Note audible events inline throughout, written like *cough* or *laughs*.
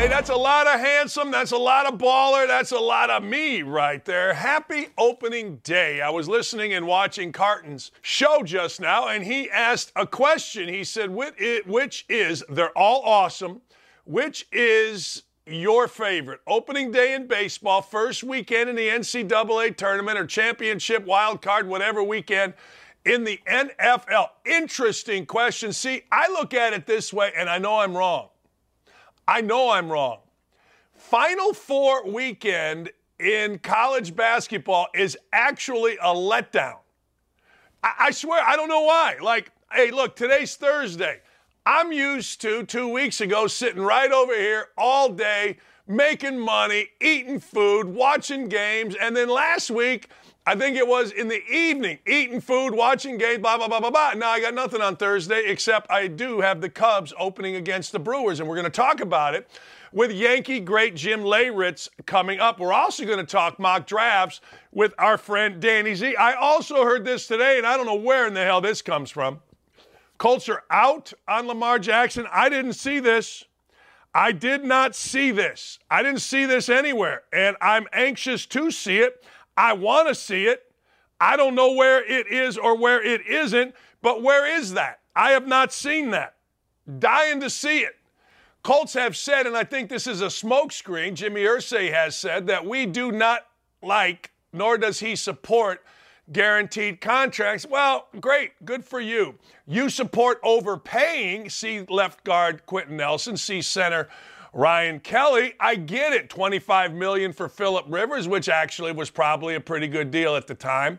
Hey, that's a lot of handsome. That's a lot of baller. That's a lot of me right there. Happy opening day. I was listening and watching Carton's show just now, and he asked a question. He said, Which is, they're all awesome, which is your favorite? Opening day in baseball, first weekend in the NCAA tournament or championship, wild card, whatever weekend in the NFL? Interesting question. See, I look at it this way, and I know I'm wrong. I know I'm wrong. Final Four weekend in college basketball is actually a letdown. I, I swear, I don't know why. Like, hey, look, today's Thursday. I'm used to two weeks ago sitting right over here all day, making money, eating food, watching games, and then last week, I think it was in the evening, eating food, watching games, blah, blah, blah, blah, blah. Now I got nothing on Thursday except I do have the Cubs opening against the Brewers, and we're going to talk about it with Yankee great Jim Leyritz coming up. We're also going to talk mock drafts with our friend Danny Z. I also heard this today, and I don't know where in the hell this comes from. Colts are out on Lamar Jackson. I didn't see this. I did not see this. I didn't see this anywhere, and I'm anxious to see it. I want to see it. I don't know where it is or where it isn't, but where is that? I have not seen that. Dying to see it. Colts have said, and I think this is a smokescreen, Jimmy Irsay has said, that we do not like, nor does he support guaranteed contracts. Well, great, good for you. You support overpaying, see left guard Quenton Nelson, see center Ryan Kelly, I get it. 25 million for Philip Rivers, which actually was probably a pretty good deal at the time.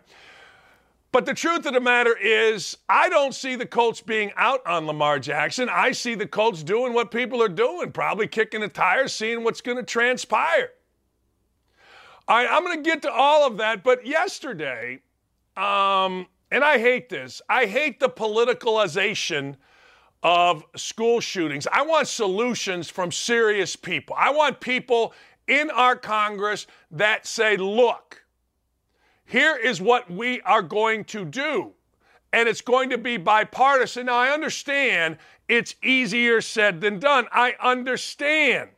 But the truth of the matter is, I don't see the Colts being out on Lamar Jackson. I see the Colts doing what people are doing, probably kicking the tires, seeing what's going to transpire. All right, I'm going to get to all of that. But yesterday, um, and I hate this, I hate the politicalization of school shootings. I want solutions from serious people. I want people in our Congress that say, look, here is what we are going to do. And it's going to be bipartisan. Now, I understand it's easier said than done. I understand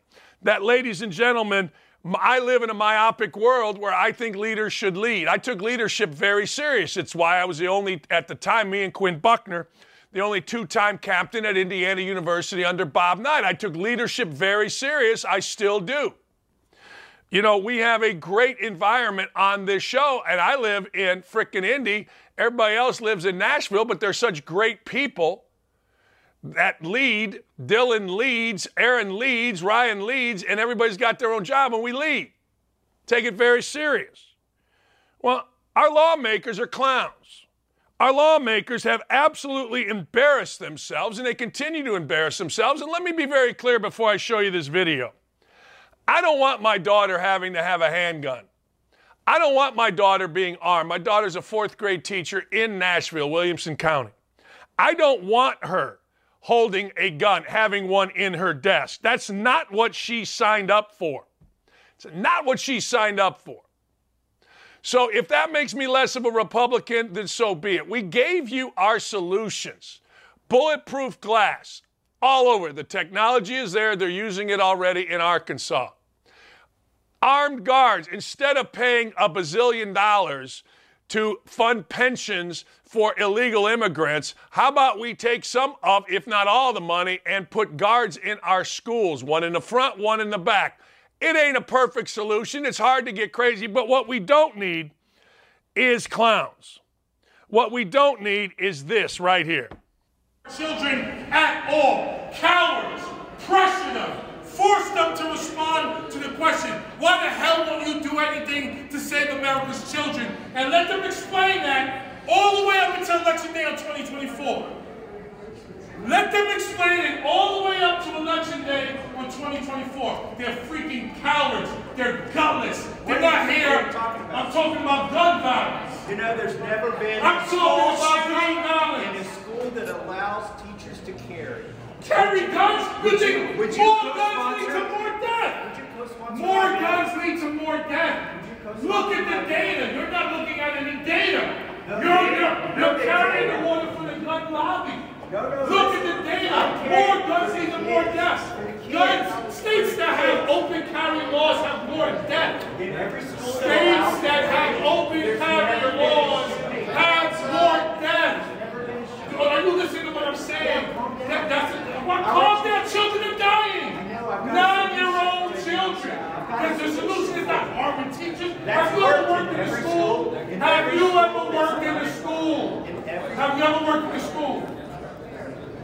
that, ladies and gentlemen, I live in a myopic world where I think leaders should lead. I took leadership very serious. It's why I was the only, at the time, me and Quinn Buckner, the only two time captain at Indiana University under Bob Knight. I took leadership very serious. I still do. You know, we have a great environment on this show, and I live in frickin' Indy. Everybody else lives in Nashville, but they're such great people that lead. Dylan leads, Aaron leads, Ryan leads, and everybody's got their own job, and we lead. Take it very serious. Well, our lawmakers are clowns. Our lawmakers have absolutely embarrassed themselves and they continue to embarrass themselves. And let me be very clear before I show you this video. I don't want my daughter having to have a handgun. I don't want my daughter being armed. My daughter's a fourth grade teacher in Nashville, Williamson County. I don't want her holding a gun, having one in her desk. That's not what she signed up for. It's not what she signed up for. So if that makes me less of a Republican, then so be it. We gave you our solutions. Bulletproof glass all over. The technology is there. They're using it already in Arkansas. Armed guards, instead of paying a bazillion dollars to fund pensions for illegal immigrants, how about we take some of, if not all, the money and put guards in our schools, one in the front, one in the back. It ain't a perfect solution. It's hard to get crazy, but what we don't need is clowns. What we don't need is this right here. Children at all, cowards, pressure them, force them to respond to the question, why the hell won't you do anything to save America's children? And let them explain that all the way up until election day on 2024. Let them explain it all the way up to election day on 2024. They're freaking cowards. They're gutless. They're not here. I'm talking about gun violence. You know, there's never been I'm a talking school about gun shooting violence. in a school that allows teachers to carry. Carry guns? You Would you- would you more guns lead to more death? Would you More guns lead to more death. Look at the data. You're not looking at any data. No, You're, you're, you're carrying the water for the gun lobby. No, no, Look at the data. More guns for the lead to more deaths. For the kids. Guns, states that have open carry laws have more death. In every school that States that have open carry never been a laws have more death. Never been a shooting. Are you listening to what I'm saying? That, that's I calm want. Children are dying. I know, I've got a Nine-year-old children. I've got a Because the solution is not arming teachers. Have you ever worked in in a school? school. Have you ever worked in a school? Have you ever worked in a school?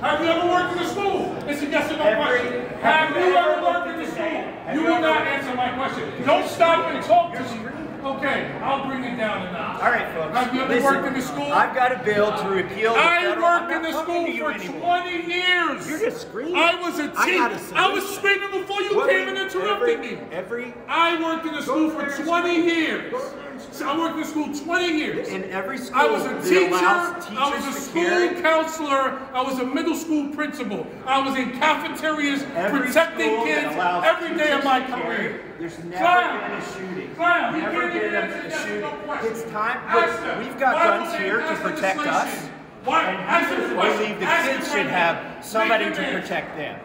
Have you ever worked in a school? It's a yes or no question. have you ever worked in a school? You will not answer my question. Don't stop and talk to me. Okay, I'll bring it down a notch. All right, folks. Have you ever listen, worked in a school? I've got a bill to uh, repeal the I federal. worked in the school for anymore. 20 years. You're just screaming. I was a I teacher. a I, was screaming before you What came and interrupted every, me. Every I worked in a school for 20 scream. years. Go there and So I worked in school 20 years. in every school I was a teacher, I was a school carry. counselor, I was a middle school principal, I was in cafeterias Every protecting kids every day of my career. There's never Clown. been a shooting. Clown, never been a, a shooting. It's time. Look, we've got guns here to protect us. Why? And Ask them the we believe the kids should have somebody to protect them.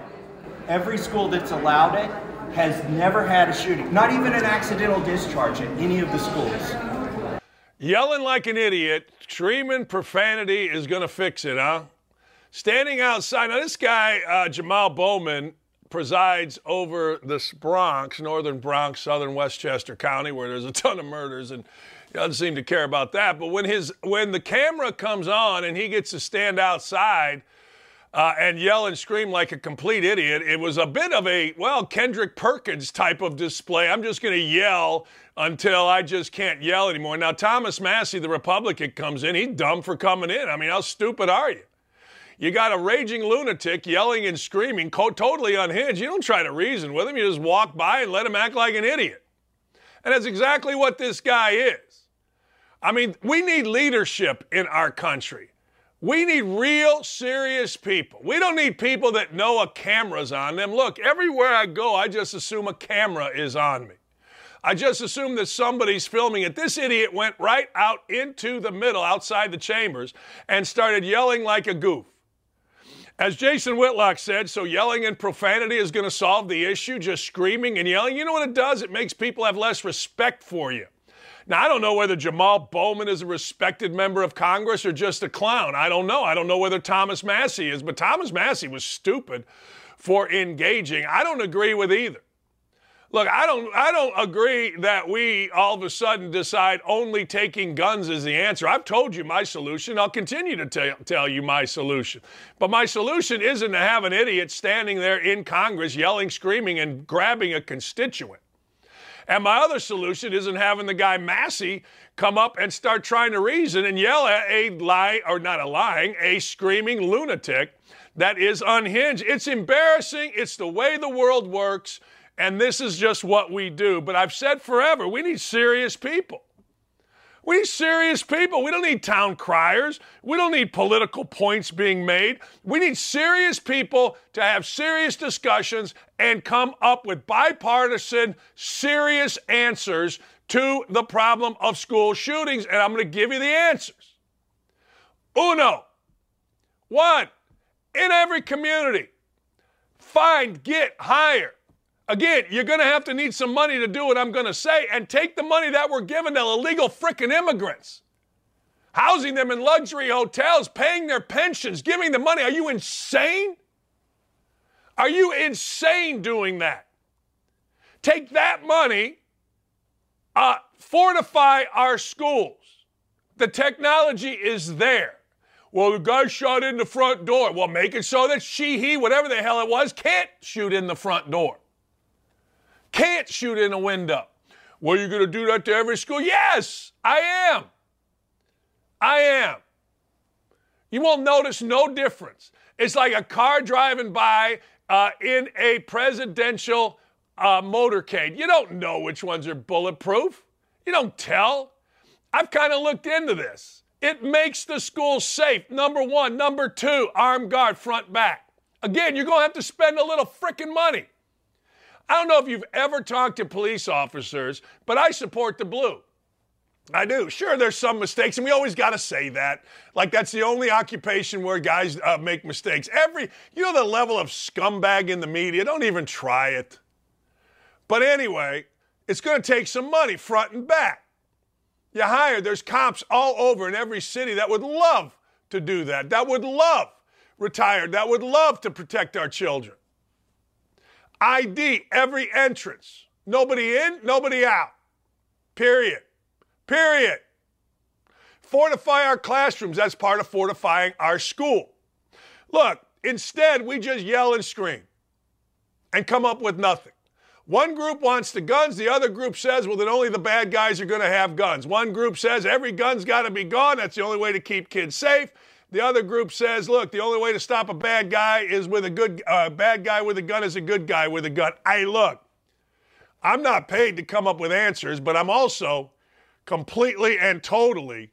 Every school that's allowed it has never had a shooting, not even an accidental discharge in any of the schools. Yelling like an idiot, screaming profanity is going to fix it, huh? Standing outside. Now, this guy, uh, Jamal Bowman, presides over the Bronx, northern Bronx, southern Westchester County, where there's a ton of murders, and he doesn't seem to care about that. But when his when the camera comes on and he gets to stand outside uh, and yell and scream like a complete idiot. It was a bit of a, well, Kendrick Perkins type of display. I'm just going to yell until I just can't yell anymore. Now, Thomas Massie, the Republican, comes in. He's dumb for coming in. I mean, how stupid are you? You got a raging lunatic yelling and screaming, totally unhinged. You don't try to reason with him. You just walk by and let him act like an idiot. And that's exactly what this guy is. I mean, we need leadership in our country. We need real, serious people. We don't need people that know a camera's on them. Look, everywhere I go, I just assume a camera is on me. I just assume that somebody's filming it. This idiot went right out into the middle, outside the chambers, and started yelling like a goof. As Jason Whitlock said, so yelling and profanity is going to solve the issue, just screaming and yelling. You know what it does? It makes people have less respect for you. Now, I don't know whether Jamal Bowman is a respected member of Congress or just a clown. I don't know. I don't know whether Thomas Massie is, but Thomas Massie was stupid for engaging. I don't agree with either. Look, I don't I don't agree that we all of a sudden decide only taking guns is the answer. I've told you my solution. I'll continue to tell, tell you my solution. But my solution isn't to have an idiot standing there in Congress yelling, screaming, and grabbing a constituent. And my other solution isn't having the guy Massie come up and start trying to reason and yell at a lie, or not a lying, a screaming lunatic that is unhinged. It's embarrassing. It's the way the world works. And this is just what we do. But I've said forever we need serious people. We need serious people. We don't need town criers. We don't need political points being made. We need serious people to have serious discussions and come up with bipartisan, serious answers to the problem of school shootings. And I'm going to give you the answers. Uno, one, in every community, find, get, hire. Again, you're going to have to need some money to do what I'm going to say and take the money that we're giving to illegal frickin' immigrants, housing them in luxury hotels, paying their pensions, giving them money. Are you insane? Are you insane doing that? Take that money, uh, fortify our schools. The technology is there. Well, the guy shot in the front door. Well, make it so that she, he, whatever the hell it was, can't shoot in the front door can't shoot in a window. Well, you're going to do that to every school? Yes, I am. I am. You won't notice no difference. It's like a car driving by uh, in a presidential uh, motorcade. You don't know which ones are bulletproof. You don't tell. I've kind of looked into this. It makes the school safe. Number one. Number two, armed guard front back. Again, you're going to have to spend a little freaking money. I don't know if you've ever talked to police officers, but I support the blue. I do. Sure, there's some mistakes, and we always got to say that. Like that's the only occupation where guys uh, make mistakes. Every, you know, the level of scumbag in the media. Don't even try it. But anyway, it's going to take some money, front and back. You hire. There's cops all over in every city that would love to do that. That would love retired. That would love to protect our children. ID every entrance. Nobody in, nobody out. Period. Period. Fortify our classrooms. That's part of fortifying our school. Look, instead, we just yell and scream and come up with nothing. One group wants the guns, the other group says, well, then only the bad guys are going to have guns. One group says every gun's got to be gone. That's the only way to keep kids safe. The other group says, look, the only way to stop a bad guy is with a good uh, bad guy with a gun is a good guy with a gun. I look, I'm not paid to come up with answers, but I'm also completely and totally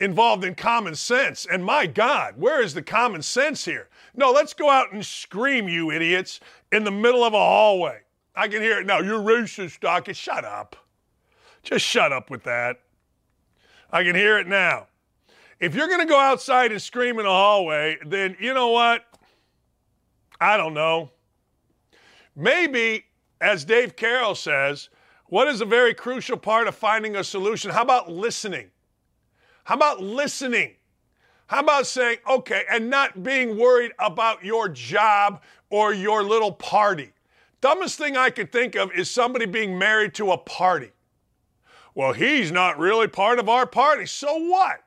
involved in common sense. And my God, where is the common sense here? No, let's go out and scream, you idiots, in the middle of a hallway. I can hear it now. You're racist, Doc. Shut up. Just shut up with that. I can hear it now. If you're going to go outside and scream in a hallway, then you know what? I don't know. Maybe, as Dave Carroll says, what is a very crucial part of finding a solution? How about listening? How about listening? How about saying, okay, and not being worried about your job or your little party? Dumbest thing I could think of is somebody being married to a party. Well, he's not really part of our party. So what?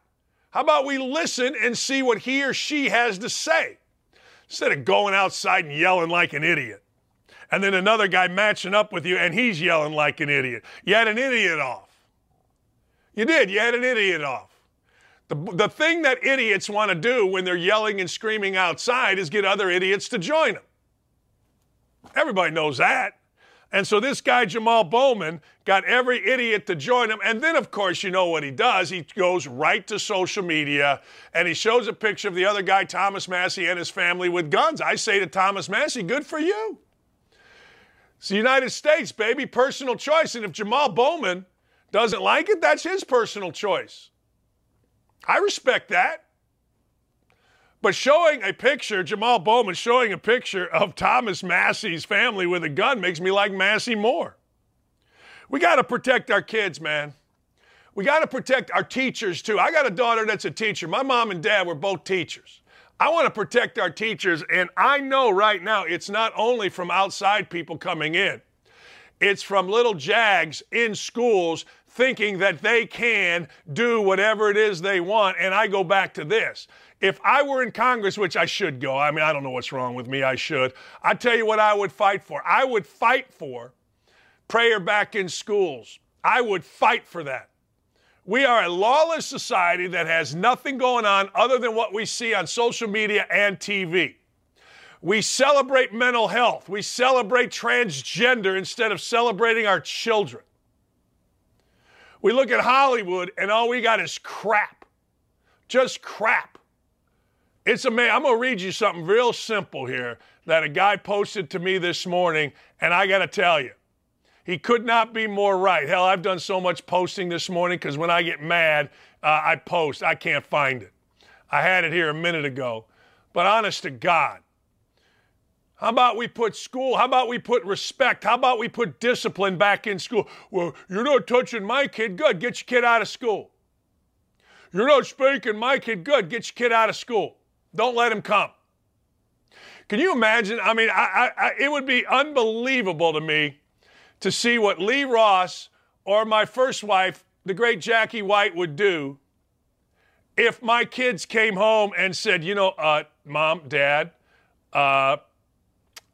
How about we listen and see what he or she has to say instead of going outside and yelling like an idiot? And then another guy matching up with you and he's yelling like an idiot. You had an idiot off. You did. You had an idiot off. The, the thing that idiots want to do when they're yelling and screaming outside is get other idiots to join them. Everybody knows that. And so this guy, Jamal Bowman, got every idiot to join him. And then, of course, you know what he does. He goes right to social media and he shows a picture of the other guy, Thomas Massie, and his family with guns. I say to Thomas Massie, good for you. It's the United States, baby, personal choice. And if Jamal Bowman doesn't like it, that's his personal choice. I respect that. But showing a picture, Jamal Bowman showing a picture of Thomas Massie's family with a gun makes me like Massie more. We got to protect our kids, man. We got to protect our teachers too. I got a daughter that's a teacher. My mom and dad were both teachers. I want to protect our teachers, and I know right now it's not only from outside people coming in, it's from little jags in schools thinking that they can do whatever it is they want. And I go back to this if I were in Congress, which I should go, I mean, I don't know what's wrong with me, I should. I tell you what I would fight for. I would fight for prayer back in schools. I would fight for that. We are a lawless society that has nothing going on other than what we see on social media and TV. We celebrate mental health. We celebrate transgender instead of celebrating our children. We look at Hollywood and all we got is crap. Just crap. It's amazing. I'm going to read you something real simple here that a guy posted to me this morning, and I got to tell you, he could not be more right. Hell, I've done so much posting this morning because when I get mad, uh, I post. I can't find it. I had it here a minute ago. But honest to God, how about we put school? How about we put respect? How about we put discipline back in school? Well, you're not touching my kid. Good. Get your kid out of school. You're not spanking my kid. Good. Get your kid out of school. Don't let him come. Can you imagine? I mean, I, I, it would be unbelievable to me to see what Lee Ross or my first wife, the great Jackie White, would do if my kids came home and said, you know, uh, mom, dad, uh,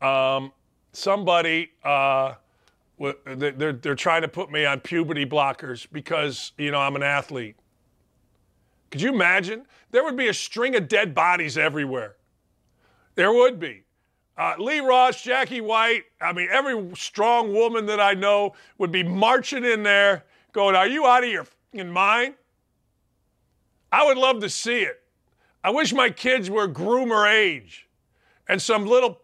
um, somebody, uh, they're, they're trying to put me on puberty blockers because, you know, I'm an athlete. Could you imagine? There would be a string of dead bodies everywhere. There would be. Uh, Lee Ross, Jackie White, I mean, every strong woman that I know would be marching in there going, Are you out of your mind? I would love to see it. I wish my kids were groomer age and some little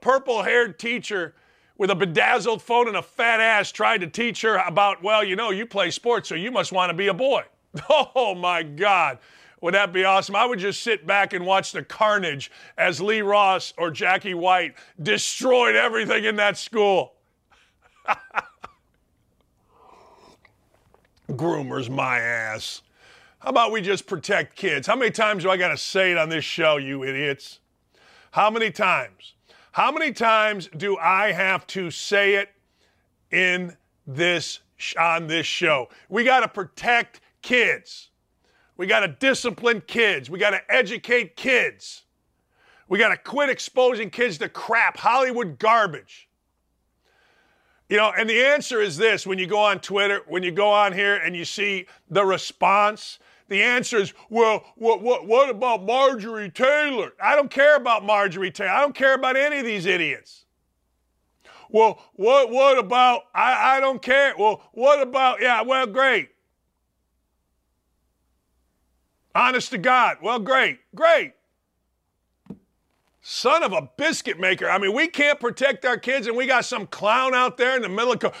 purple haired teacher with a bedazzled phone and a fat ass tried to teach her about, well, you know, you play sports, so you must want to be a boy. *laughs* Oh my God. Would that be awesome? I would just sit back and watch the carnage as Lee Ross or Jackie White destroyed everything in that school. *laughs* Groomers, my ass. How about we just protect kids? How many times do I got to say it on this show, you idiots? How many times? How many times do I have to say it in this on this show? We got to protect kids. We got to discipline kids. We got to educate kids. We got to quit exposing kids to crap, Hollywood garbage. You know, and the answer is this when you go on Twitter, when you go on here and you see the response, the answer is, well, what, what, what about Marjorie Taylor? I don't care about Marjorie Taylor. I don't care about any of these idiots. Well, what, what about, I, I don't care. Well, what about, yeah, well, great. Honest to God. Well, great, great. Son of a biscuit maker. I mean, we can't protect our kids, and we got some clown out there in the middle of college.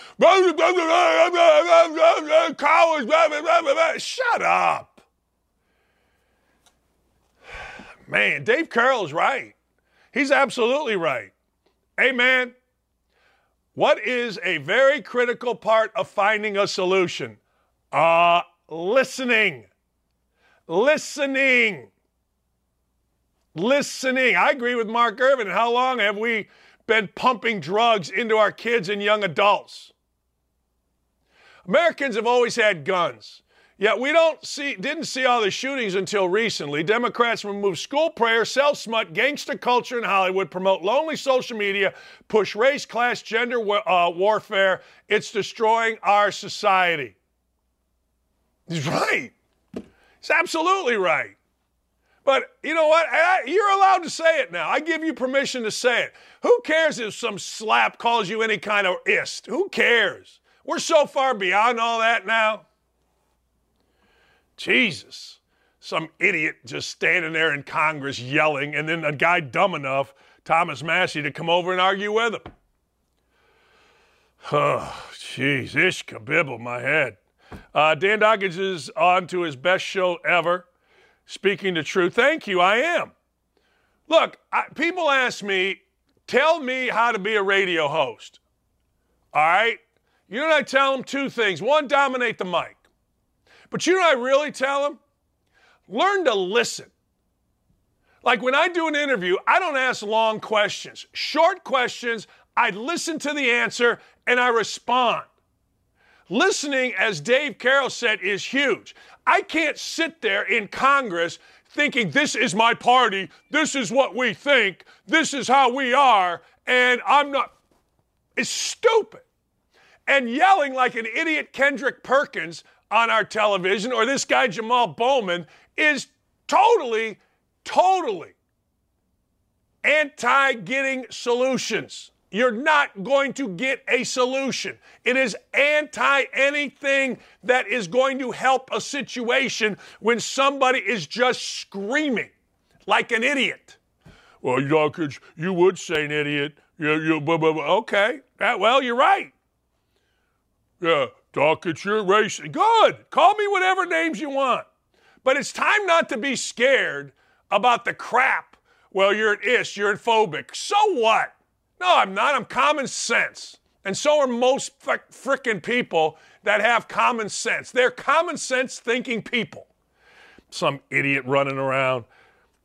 Shut up. Man, Dave Carroll's right. He's absolutely right. Amen. what is a very critical part of finding a solution? Uh, listening listening. Listening. I agree with Mark Irvin. How long have we been pumping drugs into our kids and young adults? Americans have always had guns. Yet we don't see, didn't see all the shootings until recently. Democrats remove school prayer, sell smut, gangster culture in Hollywood, promote lonely social media, push race, class, gender uh, warfare. It's destroying our society. He's right. It's absolutely right. But you know what? I, you're allowed to say it now. I give you permission to say it. Who cares if some slap calls you any kind of ist? Who cares? We're so far beyond all that now. Jesus. Some idiot just standing there in Congress yelling, and then a guy dumb enough, Thomas Massie, to come over and argue with him. *sighs* Oh, jeez, ish kabibble my head. Uh, Dan Dakich is on to his best show ever. Speaking the truth. Thank you, I am. Look, I, people ask me, tell me how to be a radio host. All right? You know I tell them? Two things. One, dominate the mic. But you know I really tell them? Learn to listen. Like when I do an interview, I don't ask long questions. Short questions, I listen to the answer and I respond. Listening, as Dave Carroll said, is huge. I can't sit there in Congress thinking this is my party, this is what we think, this is how we are, and I'm not. It's stupid. And yelling like an idiot Kendrick Perkins on our television or this guy Jamal Bowman is totally, totally anti getting solutions. You're not going to get a solution. It is anti anything that is going to help a situation when somebody is just screaming like an idiot. Well, Dakich, you would say an idiot. You, you, blah, blah, blah. Okay. well, you're right. Yeah, Dakich, you're racist. Good. Call me whatever names you want. But it's time not to be scared about the crap. Well, you're an ish, you're an phobic. So what? No, I'm not. I'm common sense. And so are most frickin' people that have common sense. They're common sense thinking people. Some idiot running around.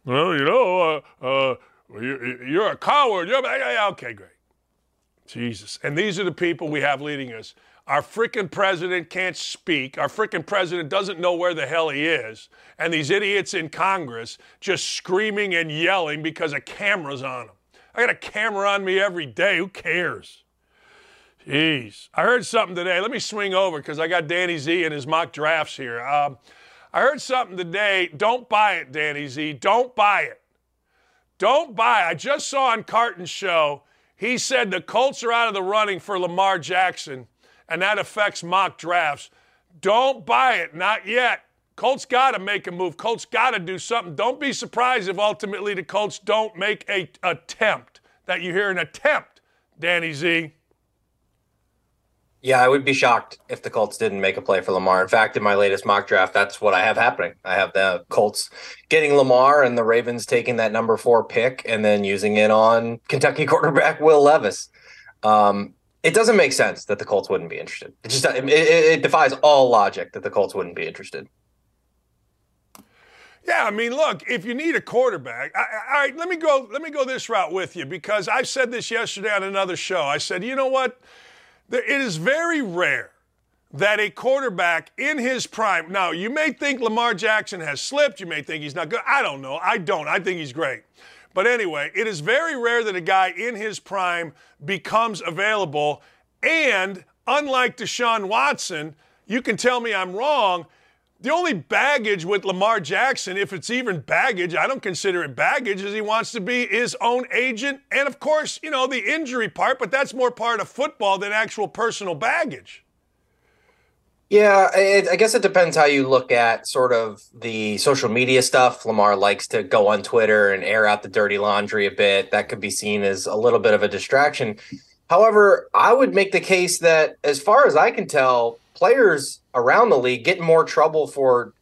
Well, you know, uh, uh, you're a coward. You're, okay, great. Jesus. And these are the people we have leading us. Our frickin' president can't speak. Our frickin' president doesn't know where the hell he is. And these idiots in Congress just screaming and yelling because a camera's on them. I got a camera on me every day. Who cares? Jeez. I heard something today. Let me swing over because I got Danny Z and his mock drafts here. Um, I heard something today. Don't buy it, Danny Z. Don't buy it. Don't buy. I just saw on Carton's show, he said the Colts are out of the running for Lamar Jackson, and that affects mock drafts. Don't buy it, not yet. Colts got to make a move. Colts got to do something. Don't be surprised if ultimately the Colts don't make a attempt. That you hear an attempt, Danny Z. Yeah, I would be shocked if the Colts didn't make a play for Lamar. In fact, in my latest mock draft, that's what I have happening. I have the Colts getting Lamar and the Ravens taking that number four pick and then using it on Kentucky *laughs* quarterback Will Levis. Um, it doesn't make sense that the Colts wouldn't be interested. It just it, it defies all logic that the Colts wouldn't be interested. Yeah, I mean, look, if you need a quarterback, I, all right, let me go. Let me go this route with you because I said this yesterday on another show. I said, you know what? It is very rare that a quarterback in his prime. Now, you may think Lamar Jackson has slipped. You may think he's not good. I don't know. I don't. I think he's great. But anyway, it is very rare that a guy in his prime becomes available. And unlike Deshaun Watson, you can tell me I'm wrong. The only baggage with Lamar Jackson, if it's even baggage, I don't consider it baggage, is he wants to be his own agent. And of course, you know, the injury part, but that's more part of football than actual personal baggage. Yeah, it, I guess it depends how you look at sort of the social media stuff. Lamar likes to go on Twitter and air out the dirty laundry a bit. That could be seen as a little bit of a distraction. However, I would make the case that, as far as I can tell, players around the league get in more trouble for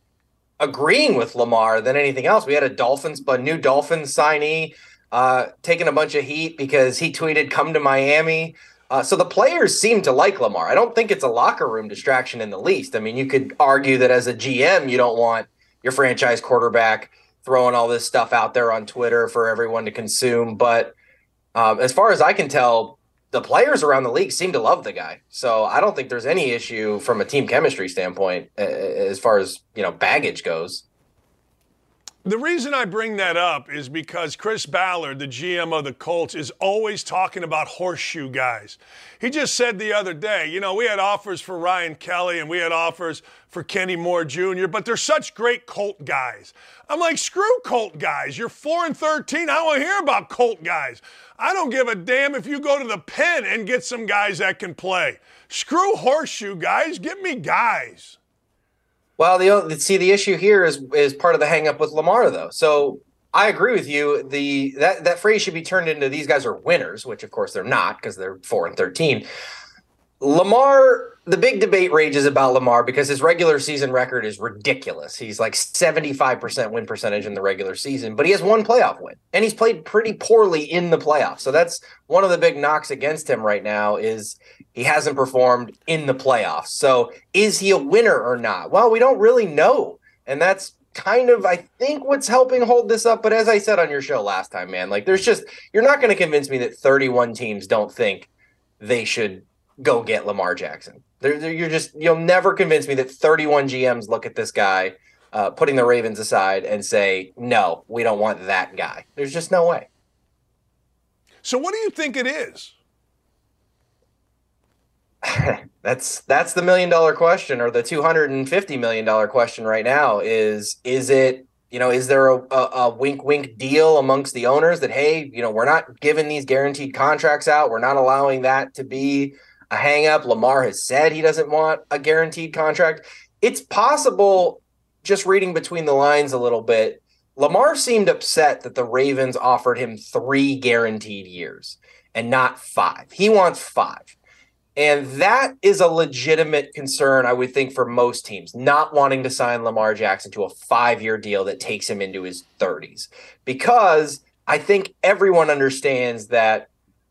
agreeing with Lamar than anything else. We had a Dolphins, but new Dolphins signee uh, taking a bunch of heat because he tweeted, "Come to Miami." Uh, so the players seem to like Lamar. I don't think it's a locker room distraction in the least. I mean, you could argue that as a GM, you don't want your franchise quarterback throwing all this stuff out there on Twitter for everyone to consume. But um, as far as I can tell, the players around the league seem to love the guy. So I don't think there's any issue from a team chemistry standpoint uh, as far as, you know, baggage goes. The reason I bring that up is because Chris Ballard, the GM of the Colts, is always talking about horseshoe guys. He just said the other day, you know, we had offers for Ryan Kelly and we had offers for Kenny Moore Jr., but they're such great Colt guys. I'm like, screw Colt guys. You're 4 and 13. I don't want to hear about Colt guys. I don't give a damn if you go to the pen and get some guys that can play. Screw horseshoe guys. Give me guys. Well, the see the issue here is is part of the hangup with Lamar though. So I agree with you. The that that phrase should be turned into these guys are winners, which of course they're not because they're four and thirteen. Lamar, the big debate rages about Lamar because his regular season record is ridiculous. He's like 75% win percentage in the regular season, but he has one playoff win. And he's played pretty poorly in the playoffs. So that's one of the big knocks against him right now is he hasn't performed in the playoffs. So is he a winner or not? Well, we don't really know. And that's kind of I think what's helping hold this up. But as I said on your show last time, man, like there's just you're not going to convince me that 31 teams don't think they should go get Lamar Jackson. They're, they're, you're just you'll never convince me that 31 GMs look at this guy, uh, putting the Ravens aside, and say no, we don't want that guy. There's just no way. So what do you think it is? *laughs* that's that's the million dollar question, or the 250 million dollar question right now. Is is it you know, is there a, a, a, wink wink deal amongst the owners that, hey, you know, we're not giving these guaranteed contracts out. We're not allowing that to be a hang up. Lamar has said he doesn't want a guaranteed contract. It's possible, just reading between the lines a little bit, Lamar seemed upset that the Ravens offered him three guaranteed years and not five. He wants five. And that is a legitimate concern, I would think, for most teams, not wanting to sign Lamar Jackson to a five year deal that takes him into his 30s. Because I think everyone understands that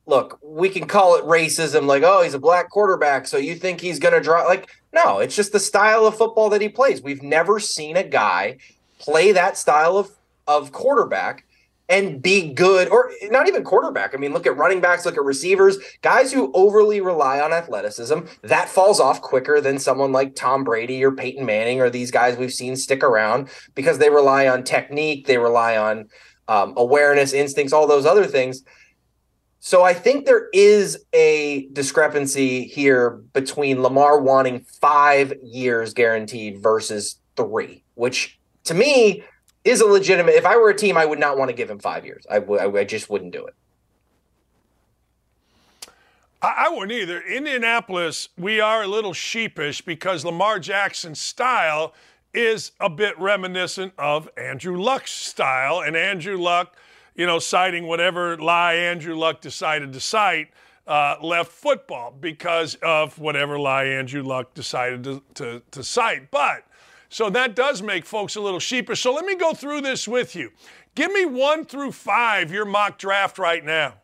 look, we can call it racism, like, oh, he's a black quarterback, so you think he's going to draw. Like, no, it's just the style of football that he plays. We've never seen a guy play that style of, of quarterback and be good, or not even quarterback. I mean, look at running backs, look at receivers, guys who overly rely on athleticism. That falls off quicker than someone like Tom Brady or Peyton Manning or these guys we've seen stick around because they rely on technique, they rely on um, awareness, instincts, all those other things. So I think there is a discrepancy here between Lamar wanting five years guaranteed versus three, which to me is a legitimate. If I were a team, I would not want to give him five years. I, just wouldn't do it. I, I wouldn't either. Indianapolis, we are a little sheepish because Lamar Jackson's style is a bit reminiscent of Andrew Luck's style, and Andrew Luck, you know, citing whatever lie Andrew Luck decided to cite. Uh, left football because of whatever lie Andrew Luck decided to, to, to cite. But so that does make folks a little sheepish. So let me go through this with you. Give me one through five, your mock draft right now.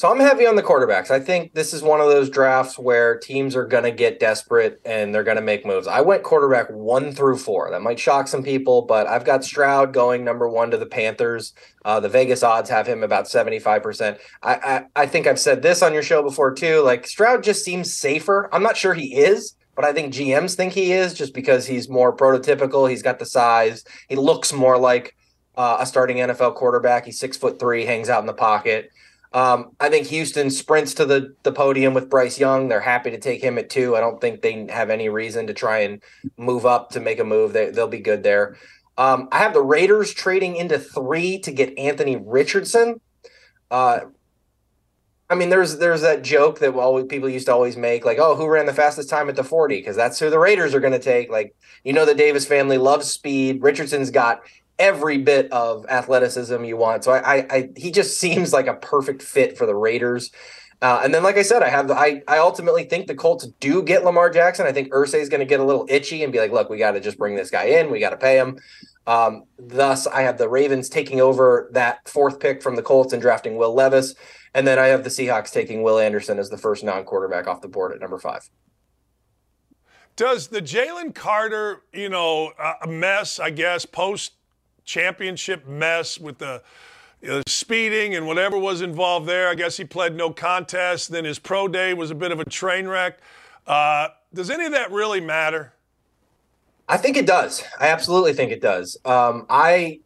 So I'm heavy on the quarterbacks. I think this is one of those drafts where teams are going to get desperate and they're going to make moves. I went quarterback one through four. That might shock some people, but I've got Stroud going number one to the Panthers. Uh, the Vegas odds have him about 75%. I, I, I think I've said this on your show before too. Like Stroud just seems safer. I'm not sure he is, but I think GMs think he is just because he's more prototypical. He's got the size. He looks more like uh, a starting NFL quarterback. He's six foot three, hangs out in the pocket. Um, I think Houston sprints to the the podium with Bryce Young. They're happy to take him at two. I don't think they have any reason to try and move up to make a move. They, they'll be good there. Um, I have the Raiders trading into three to get Anthony Richardson. Uh, I mean, there's there's that joke that always people used to always make, like, oh, who ran the fastest time at the 40? Because that's who the Raiders are going to take. Like, you know, the Davis family loves speed. Richardson's got every bit of athleticism you want. So I, I, I he just *laughs* seems like a perfect fit for the Raiders. Uh, and then, like I said, I have the, I, I ultimately think the Colts do get Lamar Jackson. I think Irsay is going to get a little itchy and be like, look, we got to just bring this guy in. We got to pay him. Um, thus, I have the Ravens taking over that fourth pick from the Colts and drafting Will Levis. And then I have the Seahawks taking Will Anderson as the first non quarterback off the board at number five. Does the Jalen Carter, you know, uh, mess, I guess, post championship mess with the you know, speeding and whatever was involved there. I guess he pled no contest. Then his pro day was a bit of a train wreck. Uh, does any of that really matter? I think it does. I absolutely think it does. Um, I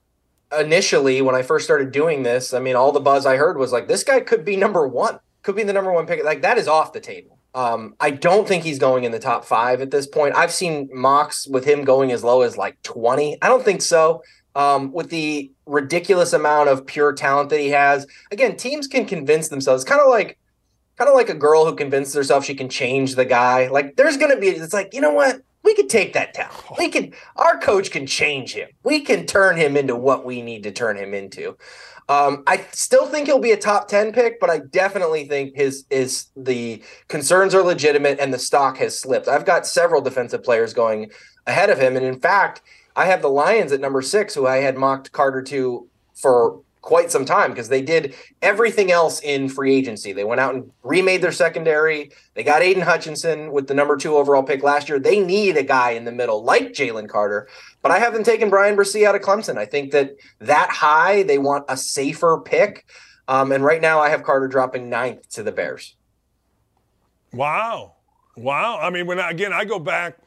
initially, when I first started doing this, I mean, all the buzz I heard was like, this guy could be number one, could be the number one pick. Like, that is off the table. Um, I don't think he's going in the top five at this point. I've seen mocks with him going as low as like 20. I don't think so um, with the ridiculous amount of pure talent that he has. Again, teams can convince themselves, kind of like kind of like a girl who convinces herself she can change the guy. Like there's gonna be it's like, you know what? We could take that down. We can our coach can change him. We can turn him into what we need to turn him into. Um, I still think he'll be a top 10 pick, but I definitely think his is the concerns are legitimate and the stock has slipped. I've got several defensive players going ahead of him. And in fact, I have the Lions at number six, who I had mocked Carter to for quite some time because they did everything else in free agency. They went out and remade their secondary. They got Aidan Hutchinson with the number two overall pick last year. They need a guy in the middle like Jalen Carter, but I haven't taken Bryan Bresee out of Clemson. I think that that high, they want a safer pick. Um, and right now I have Carter dropping ninth to the Bears. Wow. Wow. I mean, when I, again, I go back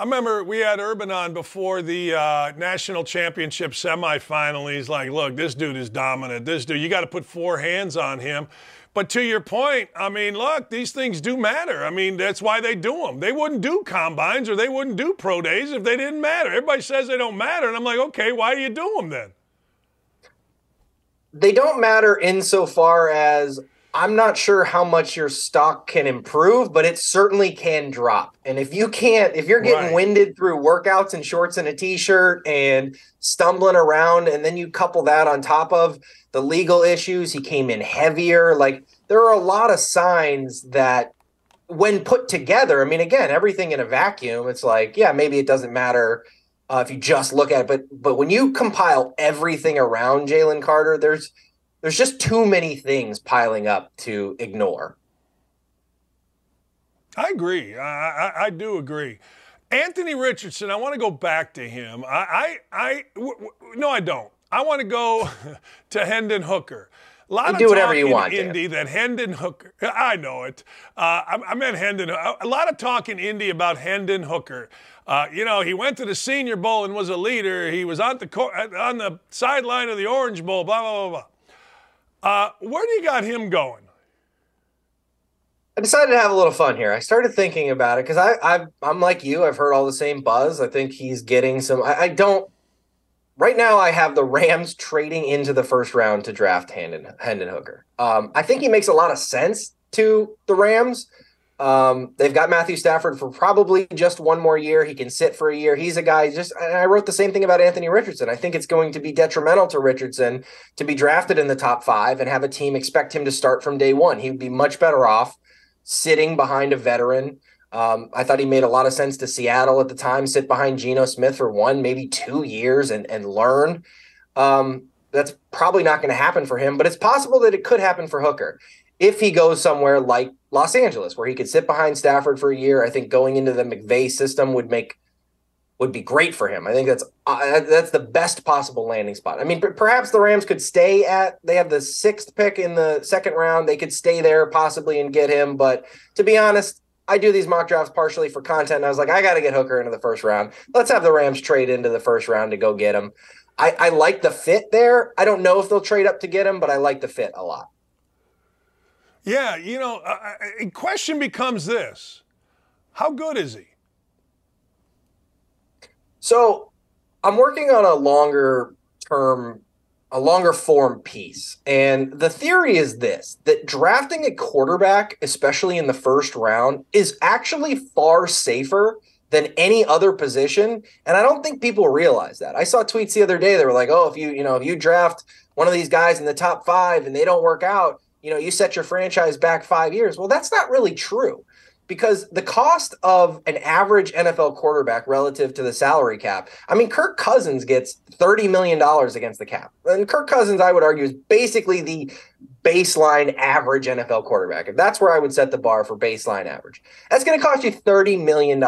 I remember we had Urban on before the uh, national championship semifinal. He's like, look, this dude is dominant. This dude, you got to put four hands on him. But to your point, I mean, look, these things do matter. I mean, that's why they do them. They wouldn't do combines or they wouldn't do pro days if they didn't matter. Everybody says they don't matter. And I'm like, okay, why do you do them then? They don't matter insofar as I'm not sure how much your stock can improve, but it certainly can drop. And if you can't, if you're getting right. winded through workouts and shorts and a t-shirt and stumbling around, and then you couple that on top of the legal issues, he came in heavier. Like there are a lot of signs that when put together, I mean, again, everything in a vacuum, it's like, yeah, maybe it doesn't matter uh, if you just look at it, but but when you compile everything around Jalen Carter, there's there's just too many things piling up to ignore. I agree. I, I, I do agree. Anthony Richardson, I want to go back to him. I, I, I w- w- no, I don't. I want to go *laughs* to Hendon Hooker. A lot you of do whatever you want. Indy that Hendon Hooker. *laughs* I know it. Uh, I, I meant Hendon. A lot of talk in Indy about Hendon Hooker. Uh, you know, he went to the Senior Bowl and was a leader. He was on the on the sideline of the Orange Bowl. Blah blah blah blah. Uh, where do you got him going? I decided to have a little fun here. I started thinking about it because I, I, am like you. I've heard all the same buzz. I think he's getting some. I, I don't. right now I have the Rams trading into the first round to draft Hendon, Hendon Hooker. Um, I think he makes a lot of sense to the Rams. Um, they've got Matthew Stafford for probably just one more year. He can sit for a year. He's a guy just, and I wrote the same thing about Anthony Richardson. I think it's going to be detrimental to Richardson to be drafted in the top five and have a team expect him to start from day one. He would be much better off sitting behind a veteran. Um, I thought he made a lot of sense to Seattle at the time, sit behind Geno Smith for one, maybe two years and, and learn. Um, that's probably not going to happen for him, but it's possible that it could happen for Hooker if he goes somewhere like Los Angeles, where he could sit behind Stafford for a year, I think going into the McVay system would make would be great for him. I think that's uh, that's the best possible landing spot. I mean, perhaps the Rams could stay at they have the sixth pick in the second round. They could stay there possibly and get him. But to be honest, I do these mock drafts partially for content. I was like, I got to get Hooker into the first round. Let's have the Rams trade into the first round to go get him. I, I like the fit there. I don't know if they'll trade up to get him, but I like the fit a lot. Yeah, you know, a question becomes this How good is he? So I'm working on a longer term, a longer form piece. And the theory is this that drafting a quarterback, especially in the first round, is actually far safer than any other position. And I don't think people realize that. I saw tweets the other day that were like, oh, if you, you know, if you draft one of these guys in the top five and they don't work out, you know, you set your franchise back five years. Well, that's not really true because the cost of an average NFL quarterback relative to the salary cap, I mean, Kirk Cousins gets $30 million against the cap. And Kirk Cousins, I would argue, is basically the baseline average NFL quarterback. If that's where I would set the bar for baseline average, that's going to cost you $30 million.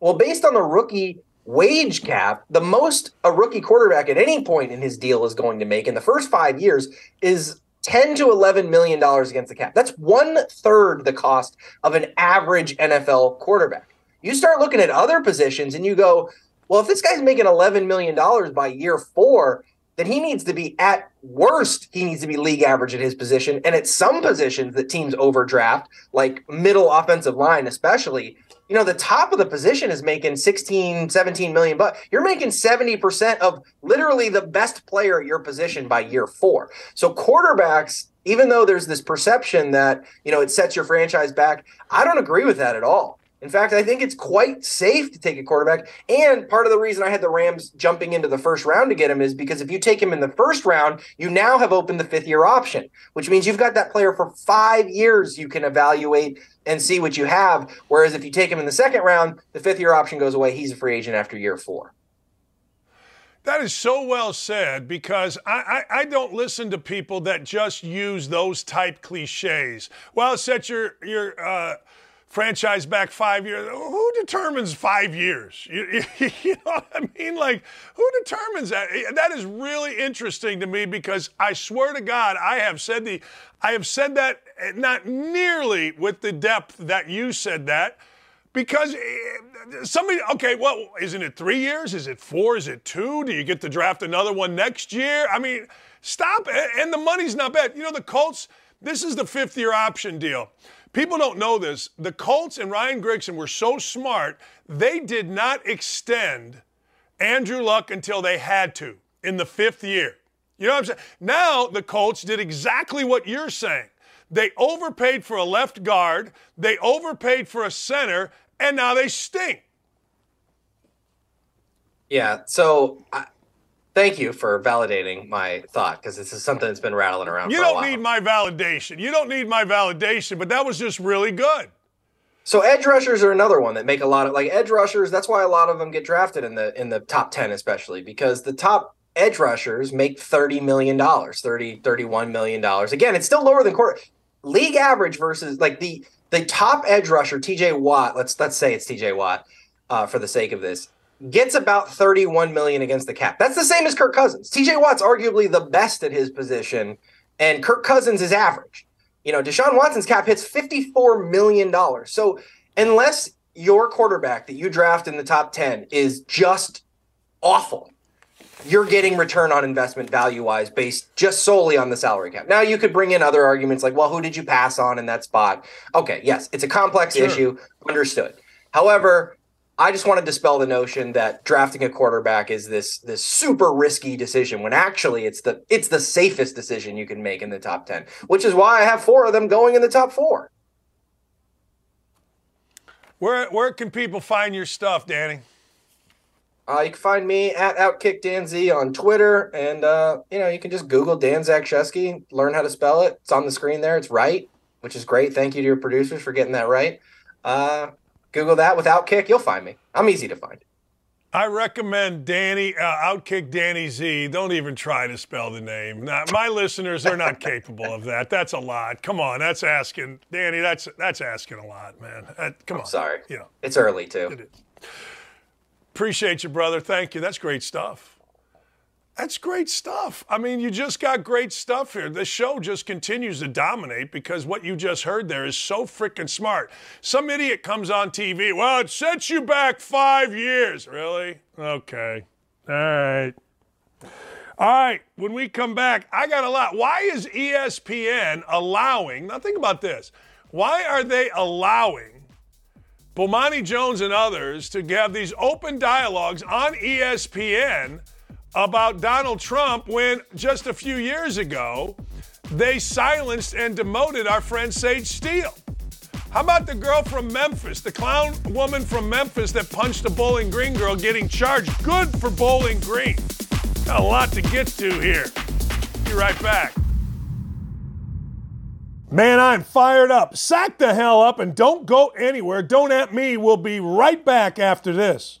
Well, based on the rookie wage cap, the most a rookie quarterback at any point in his deal is going to make in the first five years is 10 to 11 million dollars against the cap. That's one third the cost of an average NFL quarterback. You start looking at other positions and you go, well, if this guy's making 11 million dollars by year four, then he needs to be at worst, he needs to be league average at his position. And at some positions that teams overdraft, like middle offensive line, especially, you know, the top of the position is making 16, 17 million bucks. You're making 70% of literally the best player at your position by year four. So quarterbacks, even though there's this perception that, you know, it sets your franchise back, I don't agree with that at all. In fact, I think it's quite safe to take a quarterback. And part of the reason I had the Rams jumping into the first round to get him is because if you take him in the first round, you now have opened the fifth year option, which means you've got that player for five years you can evaluate and see what you have. Whereas if you take him in the second round, the fifth year option goes away. He's a free agent after year four. That is so well said because I, I, I, don't listen to people that just use those type cliches. Well, set your your uh, franchise back five years. Who determines five years? You, *laughs* you, you, know what I mean? Like, who determines that? That is really interesting to me because I swear to God, I have said the, I have said that eh, not nearly with the depth that you said that. Because eh, somebody, okay, well, isn't it three years? Is it four? Is it two? Do you get to draft another one next year? I mean, stop. And the money's not bad. You know, the Colts, this is the fifth year option deal. People don't know this. The Colts and Ryan Grigson were so smart, they did not extend Andrew Luck until they had to in the fifth year. You know what I'm saying? Now the Colts did exactly what you're saying. They overpaid for a left guard, they overpaid for a center, and now they stink. Yeah. So I, thank you for validating my thought because this is something that's been rattling around. You don't need my validation. You don't need my validation, but that was just really good. So edge rushers are another one that make a lot of like edge rushers. That's why a lot of them get drafted in the in the top ten, especially because the top edge rushers make thirty million dollars, 30, 31 million dollars. Again, it's still lower than court league average versus like the the top edge rusher, TJ Watt. Let's let's say it's TJ Watt uh, for the sake of this gets about 31 million against the cap. That's the same as Kirk Cousins. TJ Watt's arguably the best at his position, and Kirk Cousins is average. You know, Deshaun Watson's cap hits 54 million dollars. So unless your quarterback that you draft in the top 10 is just awful, you're getting return on investment value wise based just solely on the salary cap. Now you could bring in other arguments like, well, who did you pass on in that spot? Okay, yes, it's a complex sure. issue, understood. However, I just want to dispel the notion that drafting a quarterback is this this super risky decision when actually it's the it's the safest decision you can make in the top 10, which is why I have four of them going in the top 4. Where where can people find your stuff, Danny? Uh, you can find me at Outkick Dan Z on Twitter, and uh, you know you can just Google Dan Zaksheske, learn how to spell it. It's on the screen there. It's right, which is great. Thank you to your producers for getting that right. Uh, Google that with Outkick, you'll find me. I'm easy to find. I recommend Danny uh, Outkick Danny Z. Don't even try to spell the name. my listeners are not capable of that. That's a lot. Come on, that's asking Danny. That's that's asking a lot, man. come I'm on. Sorry. You know, it's early too. It. Appreciate you, brother. Thank you. That's great stuff. That's great stuff. I mean, you just got great stuff here. The show just continues to dominate because what you just heard there is so freaking smart. Some idiot comes on TV, well, it sets you back five years. Really? Okay. All right. All right. When we come back, I got a lot. Why is ESPN allowing, now think about this. Why are they allowing Bomani Jones and others to have these open dialogues on ESPN? About Donald Trump when just a few years ago they silenced and demoted our friend Sage Steele. How about the girl from Memphis, the clown woman from Memphis that punched a Bowling Green girl getting charged? Good for Bowling Green. Got a lot to get to here. Be right back. Man, I'm fired up. Sack the hell up and don't go anywhere. Don't at me. We'll be right back after this.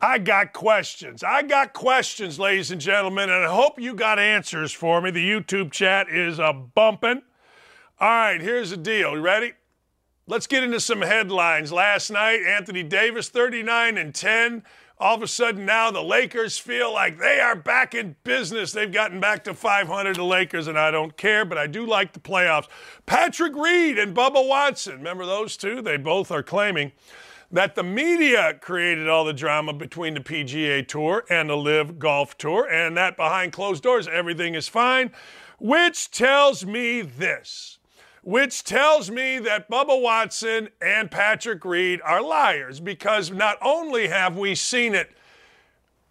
I got questions. I got questions, ladies and gentlemen, and I hope you got answers for me. The YouTube chat is a bumping. All right, here's the deal. You ready? Let's get into some headlines. Last night, Anthony Davis 39 and 10. All of a sudden now the Lakers feel like they are back in business. They've gotten back to 500 the Lakers and I don't care, but I do like the playoffs. Patrick Reed and Bubba Watson, remember those two? They both are claiming that the media created all the drama between the PGA Tour and the Live Golf Tour, and that behind closed doors everything is fine, which tells me this. Which tells me that Bubba Watson and Patrick Reed are liars because not only have we seen it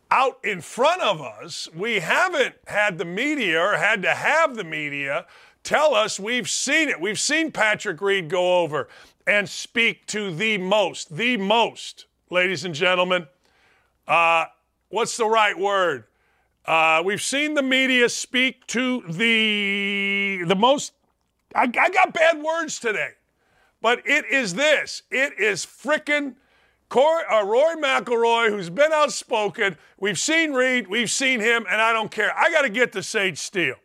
out in front of us, we haven't had the media or had to have the media tell us we've seen it. We've seen Patrick Reed go over and speak to the most, the most, ladies and gentlemen. Uh, what's the right word? Uh, we've seen the media speak to the the most. I, I got bad words today, but it is this. It is frickin' uh, Rory McIlroy, who's been outspoken. We've seen Reed, we've seen him, and I don't care. I got to get to Sage Steele.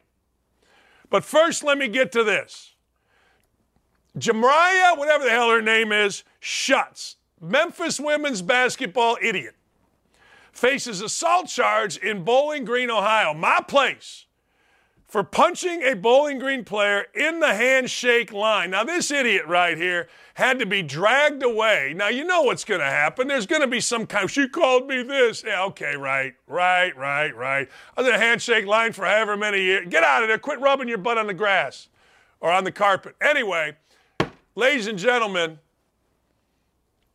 But first, let me get to this. Jamariah, whatever the hell her name is, Shutes. Memphis women's basketball idiot. Faces assault charge in Bowling Green, Ohio, my place, for punching a Bowling Green player in the handshake line. Now, this idiot right here had to be dragged away. Now, you know what's going to happen. There's going to be some kind she called me this. Yeah, okay, right, right, right, right. In a handshake line for however many years. Get out of there. Quit rubbing your butt on the grass or on the carpet. Anyway, Ladies and gentlemen,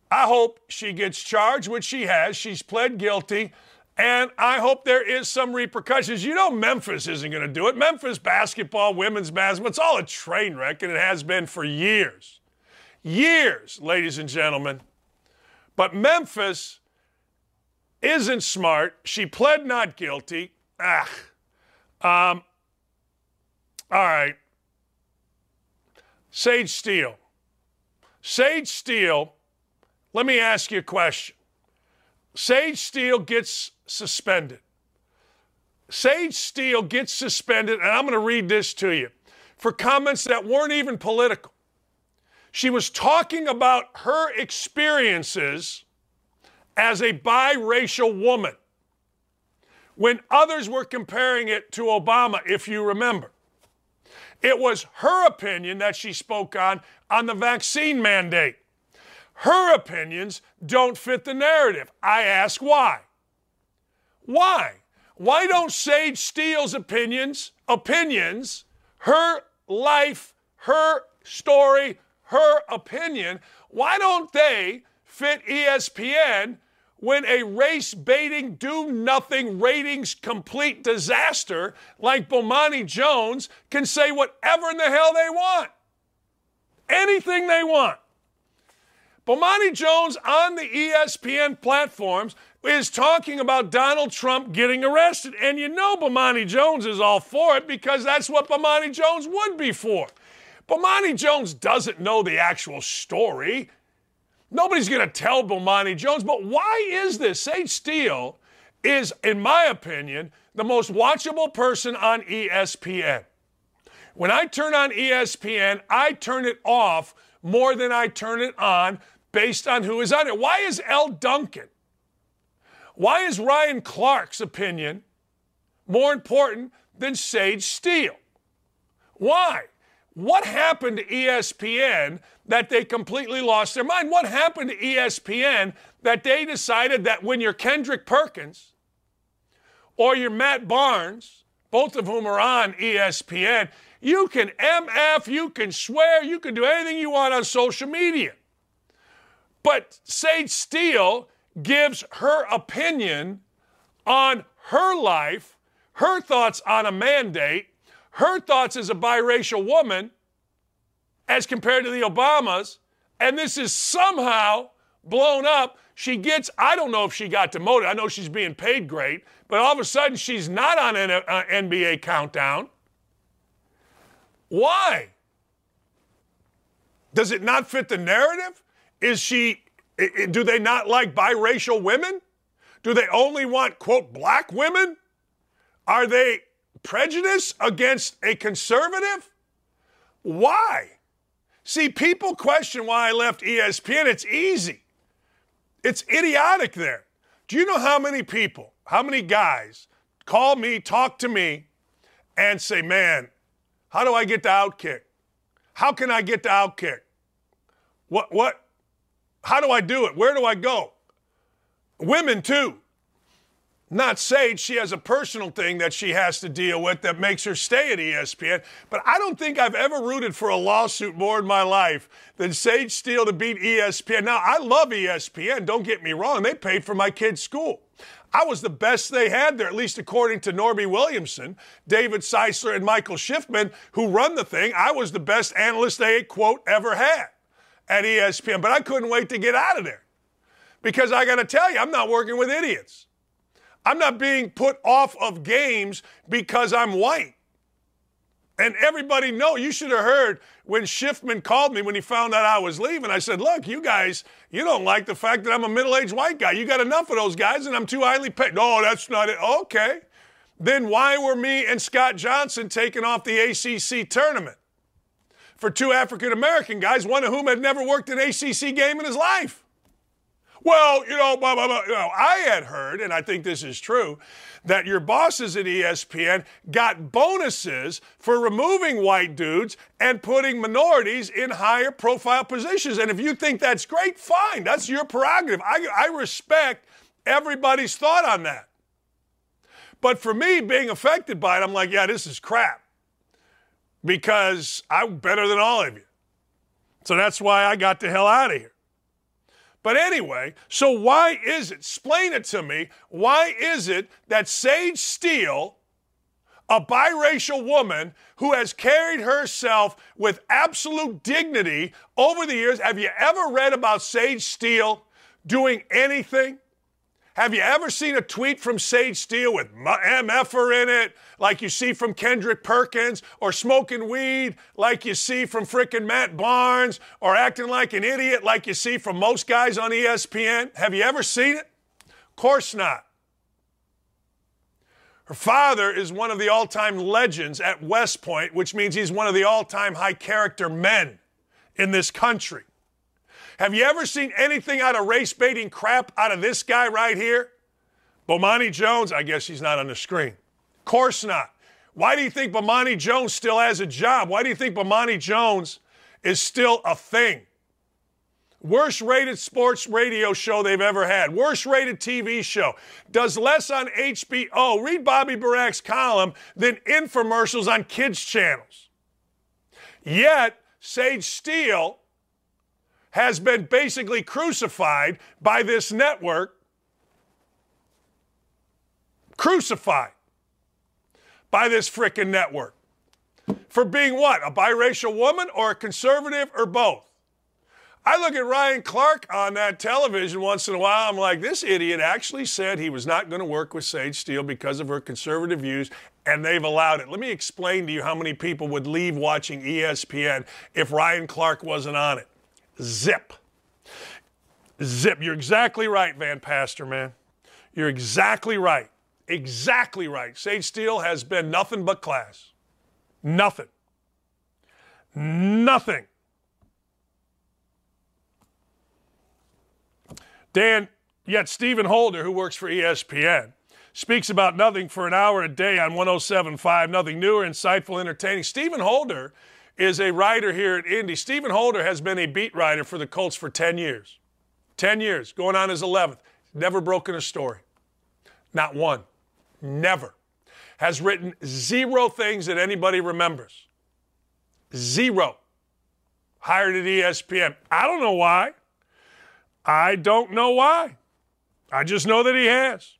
I hope she gets charged, which she has. She's pled guilty. And I hope there is some repercussions. You know, Memphis isn't going to do it. Memphis basketball, women's basketball, it's all a train wreck, and it has been for years. Years, ladies and gentlemen. But Memphis isn't smart. She pled not guilty. Ah. Um, all right. Sage Steele. Sage Steele, let me ask you a question. Sage Steele gets suspended. Sage Steele gets suspended, and I'm going to read this to you for comments that weren't even political. She was talking about her experiences as a biracial woman when others were comparing it to Obama, if you remember. It was her opinion that she spoke on on the vaccine mandate. Her opinions don't fit the narrative. I ask why. Why? Why don't Sage Steele's opinions, opinions, her life, her story, her opinion, why don't they fit ESPN when a race baiting, do nothing, ratings complete disaster like Bomani Jones can say whatever in the hell they want? Anything they want. Bomani Jones on the ESPN platforms is talking about Donald Trump getting arrested. And you know Bomani Jones is all for it because that's what Bomani Jones would be for. Bomani Jones doesn't know the actual story. Nobody's going to tell Bomani Jones, but why is this? Sage Steele is, in my opinion, the most watchable person on ESPN. When I turn on ESPN, I turn it off more than I turn it on based on who is on it. Why is Elle Duncan? Why is Ryan Clark's opinion more important than Sage Steele? Why? What happened to ESPN that they completely lost their mind? What happened to ESPN that they decided that when you're Kendrick Perkins or you're Matt Barnes, both of whom are on ESPN, you can MF, you can swear, you can do anything you want on social media. But Sage Steele gives her opinion on her life, her thoughts on a mandate, her thoughts as a biracial woman as compared to the Obamas, and this is somehow blown up. She gets, I don't know if she got demoted. I know she's being paid great, but all of a sudden she's not on an uh, NBA countdown. Why? Does it not fit the narrative? Is she, do they not like biracial women? Do they only want, quote, black women? Are they prejudice against a conservative? Why? See, people question why I left ESPN. It's easy. It's idiotic there. Do you know how many people, how many guys call me, talk to me, and say, man, how do I get the outkick? How can I get the outkick? What, what, how do I do it? Where do I go? Women, too not Sage. She has a personal thing that she has to deal with that makes her stay at ESPN. But I don't think I've ever rooted for a lawsuit more in my life than Sage Steele to beat ESPN. Now, I love ESPN. Don't get me wrong. They paid for my kid's school. I was the best they had there, at least according to Norby Williamson, David Seisler, and Michael Schiffman, who run the thing. I was the best analyst they, quote, ever had at ESPN. But I couldn't wait to get out of there because I got to tell you, I'm not working with idiots. I'm not being put off of games because I'm white. And everybody know you should have heard when Schiffman called me when he found out I was leaving. I said, "Look, you guys, you don't like the fact that I'm a middle-aged white guy. You got enough of those guys, and I'm too highly paid." No, that's not it. Okay, then why were me and Scott Johnson taken off the ACC tournament for two African American guys, one of whom had never worked an ACC game in his life? Well, you know, blah, blah, blah. You know, I had heard, and I think this is true, that your bosses at ESPN got bonuses for removing white dudes and putting minorities in higher profile positions. And if you think that's great, fine. That's your prerogative. I, I respect everybody's thought on that. But for me, being affected by it, I'm like, yeah, this is crap because I'm better than all of you. So that's why I got the hell out of here. But anyway, so why is it? Explain it to me. Why is it that Sage Steele, a biracial woman who has carried herself with absolute dignity over the years, have you ever read about Sage Steele doing anything? Have you ever seen a tweet from Sage Steele with MFer in it, like you see from Kendrick Perkins, or smoking weed like you see from frickin' Matt Barnes, or acting like an idiot like you see from most guys on ESPN? Have you ever seen it? Of course not. Her father is one of the all time legends at West Point, which means he's one of the all time high character men in this country. Have you ever seen anything out of race baiting crap out of this guy right here? Bomani Jones, I guess he's not on the screen. Course not. Why do you think Bomani Jones still has a job? Why do you think Bomani Jones is still a thing? Worst rated sports radio show they've ever had. Worst rated TV show. Does less on HBO, read Bobby Burack's column, than infomercials on kids' channels. Yet, Sage Steele has been basically crucified by this network. Crucified by this frickin' network. For being what? A biracial woman or a conservative or both? I look at Ryan Clark on that television once in a while. I'm like, this idiot actually said he was not going to work with Sage Steele because of her conservative views, and they've allowed it. Let me explain to you how many people would leave watching ESPN if Ryan Clark wasn't on it. Zip. Zip. You're exactly right, Van Pastor, man. You're exactly right. Exactly right. Sage Steele has been nothing but class. Nothing. Nothing. Dan, yet Stephen Holder, who works for ESPN, speaks about nothing for an hour a day on 107.5, nothing new or insightful, entertaining. Stephen Holder is a writer here at Indy. Stephen Holder has been a beat writer for the Colts for 10 years. 10 years, going on his 11th. Never broken a story. Not one. Never. Has written zero things that anybody remembers. Zero. Hired at ESPN. I don't know why. I don't know why. I just know that he has.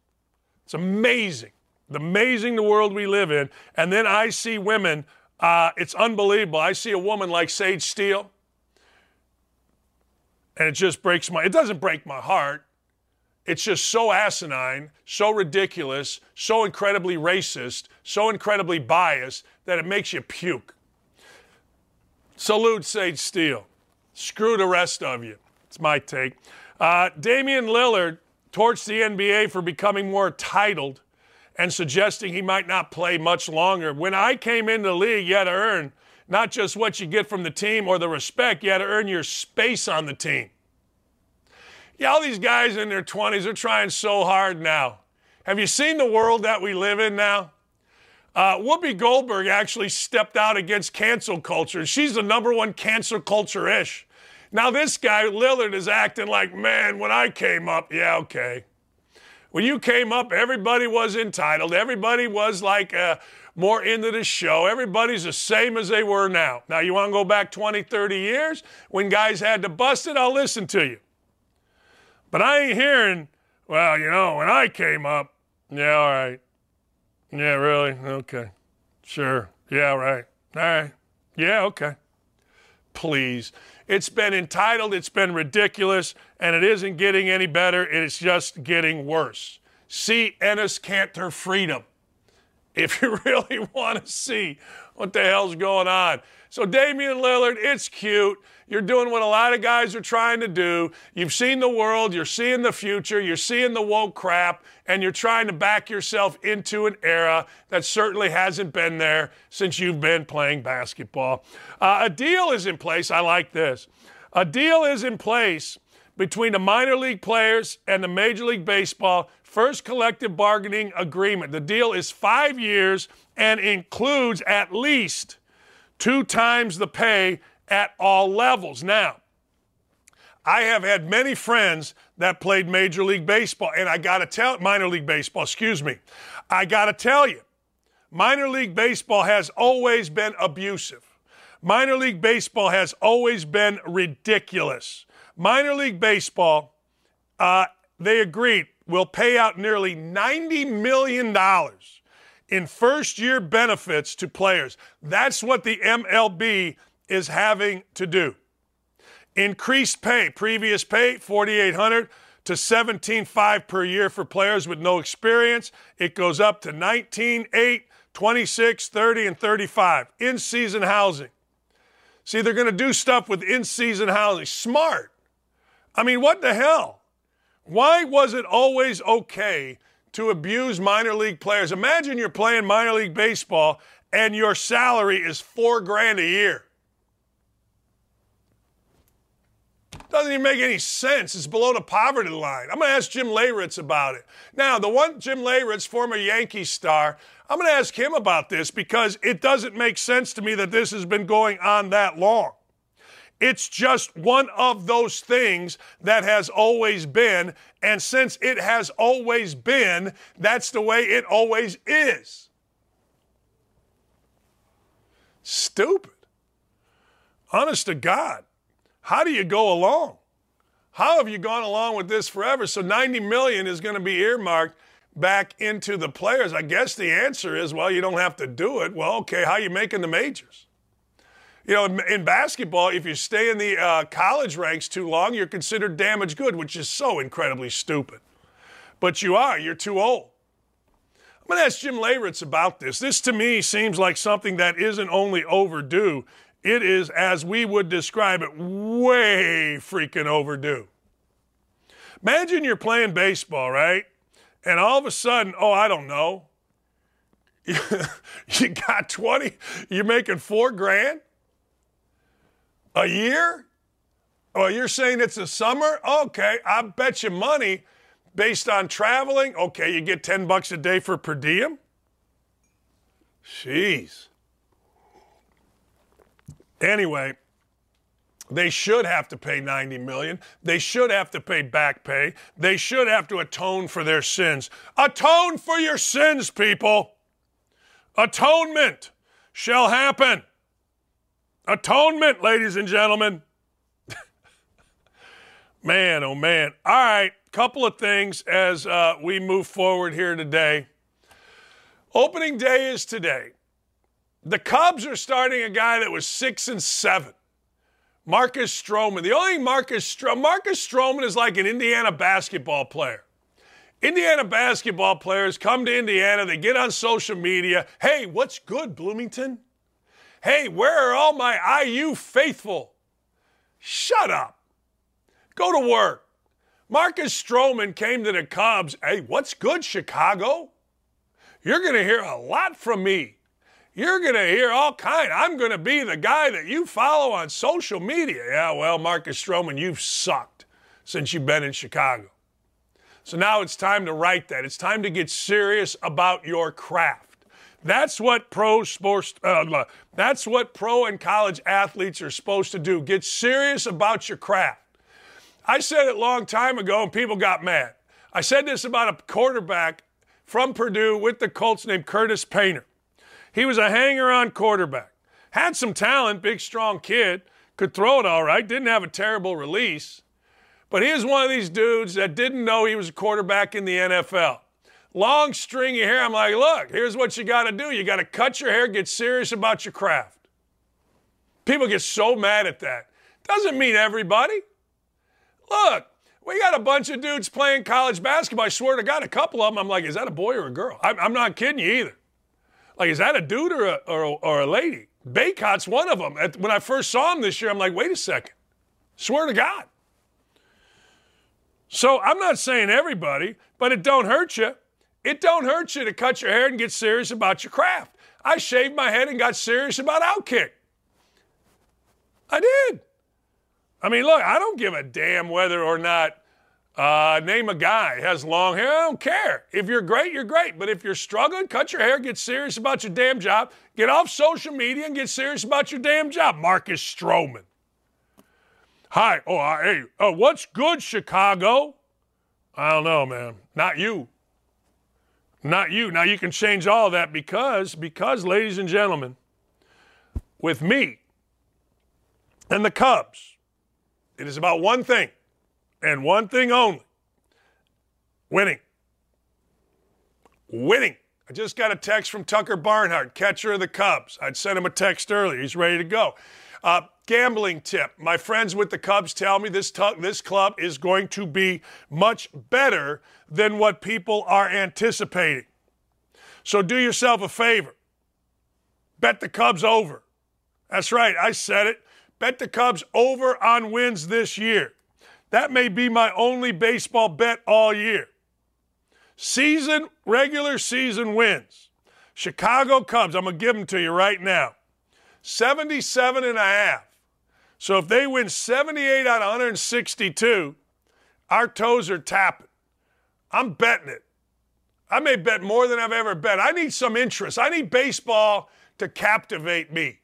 It's amazing. It's amazing the world we live in. And then I see women uh, it's unbelievable. I see a woman like Sage Steele, and it just breaks my. It doesn't break my heart. It's just so asinine, so ridiculous, so incredibly racist, so incredibly biased that it makes you puke. Salute Sage Steele. Screw the rest of you. It's my take. Uh, Damian Lillard torched the NBA for becoming more titled and suggesting he might not play much longer. When I came into the league, you had to earn not just what you get from the team or the respect, you had to earn your space on the team. Yeah, all these guys in their 20s are trying so hard now. Have you seen the world that we live in now? Uh, Whoopi Goldberg actually stepped out against cancel culture. She's the number one cancel culture ish. Now, this guy, Lillard, is acting like, man, when I came up, yeah, okay. When you came up, everybody was entitled. Everybody was like uh, more into the show. Everybody's the same as they were now. Now, you want to go back 20, 30 years when guys had to bust it? I'll listen to you. But I ain't hearing, well, you know, when I came up, yeah, all right. Yeah, really? Okay. Sure. Yeah, right. All right. Yeah, okay. Please. It's been entitled, it's been ridiculous, and it isn't getting any better. It's just getting worse. See Enes Kanter Freedom if you *laughs* really want to see what the hell's going on. So, Damian Lillard, it's cute. You're doing what a lot of guys are trying to do. You've seen the world, you're seeing the future, you're seeing the woke crap, and you're trying to back yourself into an era that certainly hasn't been there since you've been playing basketball. Uh, a deal is in place. I like this. A deal is in place between the minor league players and the Major League Baseball first collective bargaining agreement. The deal is five years and includes at least two times the pay at all levels. Now, I have had many friends that played Major League Baseball, and I got to tell minor league baseball, excuse me. I got to tell you, minor league baseball has always been abusive. Minor league baseball has always been ridiculous. Minor league baseball, uh, they agreed, will pay out nearly $90 million in first year benefits to players. That's what the MLB is having to do. Increased pay, previous pay 4800 to 17.5 per year for players with no experience. It goes up to 19.8, 26, 30 and 35 in-season housing. See, they're going to do stuff with in-season housing. Smart. I mean, what the hell? Why was it always okay to abuse minor league players? Imagine you're playing minor league baseball and your salary is 4 grand a year. Doesn't even make any sense. It's below the poverty line. I'm going to ask Jim Leyritz about it. Now, the one Jim Leyritz, former Yankee star, I'm going to ask him about this because it doesn't make sense to me that this has been going on that long. It's just one of those things that has always been. And since it has always been, that's the way it always is. Stupid. Honest to God. How do you go along? How have you gone along with this forever? So 90 million is going to be earmarked back into the players. I guess the answer is, well, you don't have to do it. Well, okay, how are you making the majors? You know, in, basketball, if you stay in the uh, college ranks too long, you're considered damaged good, which is so incredibly stupid. But you are, you're too old. I'm going to ask Jim Leyritz about this. This to me seems like something that isn't only overdue, it is, as we would describe it, way freaking overdue. Imagine you're playing baseball, right? And all of a sudden, oh, I don't know, *laughs* you got 20, you're making four grand a year? Oh, you're saying it's a summer? Okay, I bet you money based on traveling. Okay, you get 10 bucks a day for per diem? Jeez. Anyway, they should have to pay 90 million. They should have to pay back pay. They should have to atone for their sins. Atone for your sins, people. Atonement shall happen. Atonement, ladies and gentlemen. *laughs* man, oh man. All right, couple of things as uh, we move forward here today. Opening day is today. The Cubs are starting a guy that was six and seven. Marcus Stroman. The only Marcus Stro- Marcus Stroman is like an Indiana basketball player. Indiana basketball players come to Indiana, they get on social media. Hey, what's good, Bloomington? Hey, where are all my IU faithful? Shut up. Go to work. Marcus Stroman came to the Cubs. Hey, what's good, Chicago? You're going to hear a lot from me you're going to hear all kind. I'm going to be the guy that you follow on social media. Yeah, well, Marcus Stroman, you've sucked since you've been in Chicago. So now it's time to write that. It's time to get serious about your craft. That's what pro sports. Uh, that's what pro and college athletes are supposed to do. Get serious about your craft. I said it a long time ago, and people got mad. I said this about a quarterback from Purdue with the Colts named Curtis Painter. He was a hanger on quarterback. Had some talent, big, strong kid, could throw it all right, didn't have a terrible release. But he was one of these dudes that didn't know he was a quarterback in the NFL. Long stringy hair. I'm like, look, here's what you got to do. You got to cut your hair, get serious about your craft. People get so mad at that. Doesn't mean everybody. Look, we got a bunch of dudes playing college basketball. I swear to God, a couple of them, I'm like, is that a boy or a girl? I'm, I'm not kidding you either. Like, is that a dude or a, or, or a lady? Bacot's one of them. When I first saw him this year, I'm like, wait a second. Swear to God. So I'm not saying everybody, but it don't hurt you. It don't hurt you to cut your hair and get serious about your craft. I shaved my head and got serious about outkick. I did. I mean, look, I don't give a damn whether or not uh, name a guy has long hair. I don't care. If you're great, you're great. But if you're struggling, cut your hair, get serious about your damn job, get off social media and get serious about your damn job. Marcus Stroman. Hi. Oh, uh, hey. Uh, what's good, Chicago? I don't know, man. Not you. Not you. Now you can change all that because, because, ladies and gentlemen, with me and the Cubs, it is about one thing and one thing only winning. Winning. I just got a text from Tucker Barnhart, catcher of the Cubs. I'd sent him a text earlier. He's ready to go. Uh, gambling tip. My friends with the Cubs tell me this, tu- this club is going to be much better than what people are anticipating. So do yourself a favor. Bet the Cubs over. That's right, I said it. Bet the Cubs over on wins this year. That may be my only baseball bet all year. Season, regular season wins. Chicago Cubs, I'm going to give them to you right now. 77 and a half. So if they win 78 out of 162, our toes are tapping. I'm betting it. I may bet more than I've ever bet. I need some interest. I need baseball to captivate me.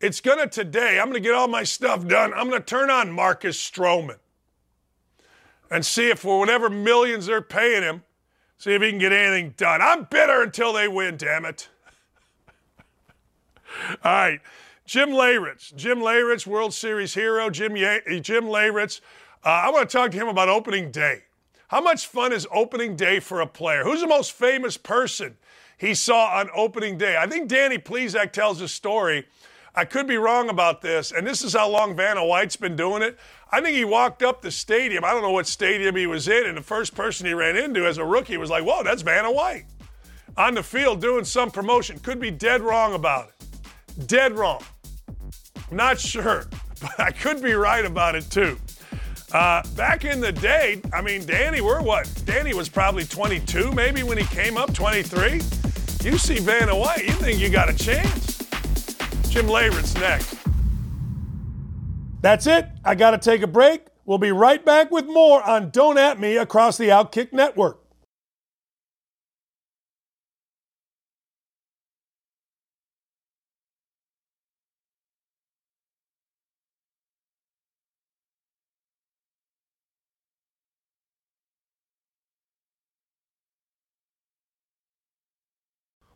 It's going to today, I'm going to get all my stuff done. I'm going to turn on Marcus Stroman and see if for whatever millions they're paying him, see if he can get anything done. I'm bitter until they win, damn it. *laughs* all right. Jim Leyritz. Jim Leyritz, World Series hero. Jim, Ye- Jim Leyritz. Uh, I want to talk to him about opening day. How much fun is opening day for a player? Who's the most famous person he saw on opening day? I think Danny Plesac tells a story. I could be wrong about this, and this is how long Vanna White's been doing it. I think he walked up the stadium. I don't know what stadium he was in, and the first person he ran into as a rookie was like, whoa, that's Vanna White. On the field doing some promotion. Could be dead wrong about it. Dead wrong. Not sure, *laughs* but I could be right about it too. Uh, back in the day, I mean, Danny, we're what? Danny was probably 22 maybe when he came up, 23. You see Vanna White, you think you got a chance. Jim Leyritz next. That's it. I got to take a break. We'll be right back with more on Don't At Me across the Outkick Network.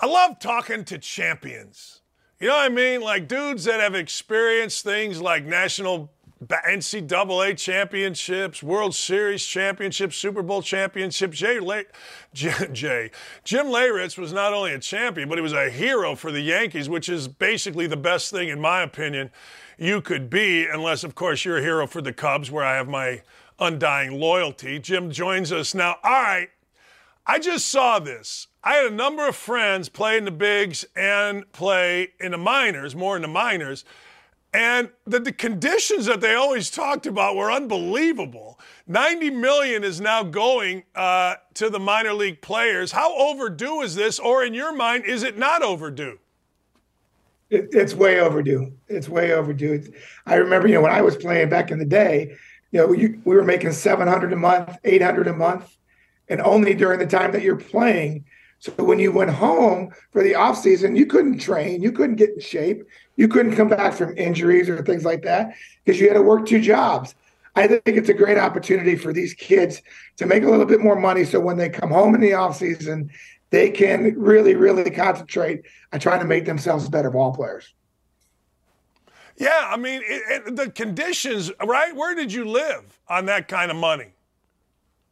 I love talking to champions. You know what I mean? Like dudes that have experienced things like national NCAA championships, World Series championships, Super Bowl championships. Jay, Lay, *laughs* Jay, Jim Leyritz was not only a champion, but he was a hero for the Yankees, which is basically the best thing, in my opinion, you could be, unless, of course, you're a hero for the Cubs, where I have my undying loyalty. Jim joins us now. All right, I just saw this. I had a number of friends play in the bigs and play in the minors, more in the minors. And the, the, conditions that they always talked about were unbelievable. 90 million is now going uh, to the minor league players. How overdue is this, or in your mind, is it not overdue? It, it's way overdue. It's way overdue. It's, I remember, you know, when I was playing back in the day, you know, we were making 700 a month, 800 a month, and only during the time that you're playing so when you went home for the off season, you couldn't train, you couldn't get in shape, you couldn't come back from injuries or things like that because you had to work two jobs. I think it's a great opportunity for these kids to make a little bit more money so when they come home in the off season, they can really, really concentrate on trying to make themselves better ball players. Yeah, I mean, it, it, the conditions, right? Where did you live on that kind of money?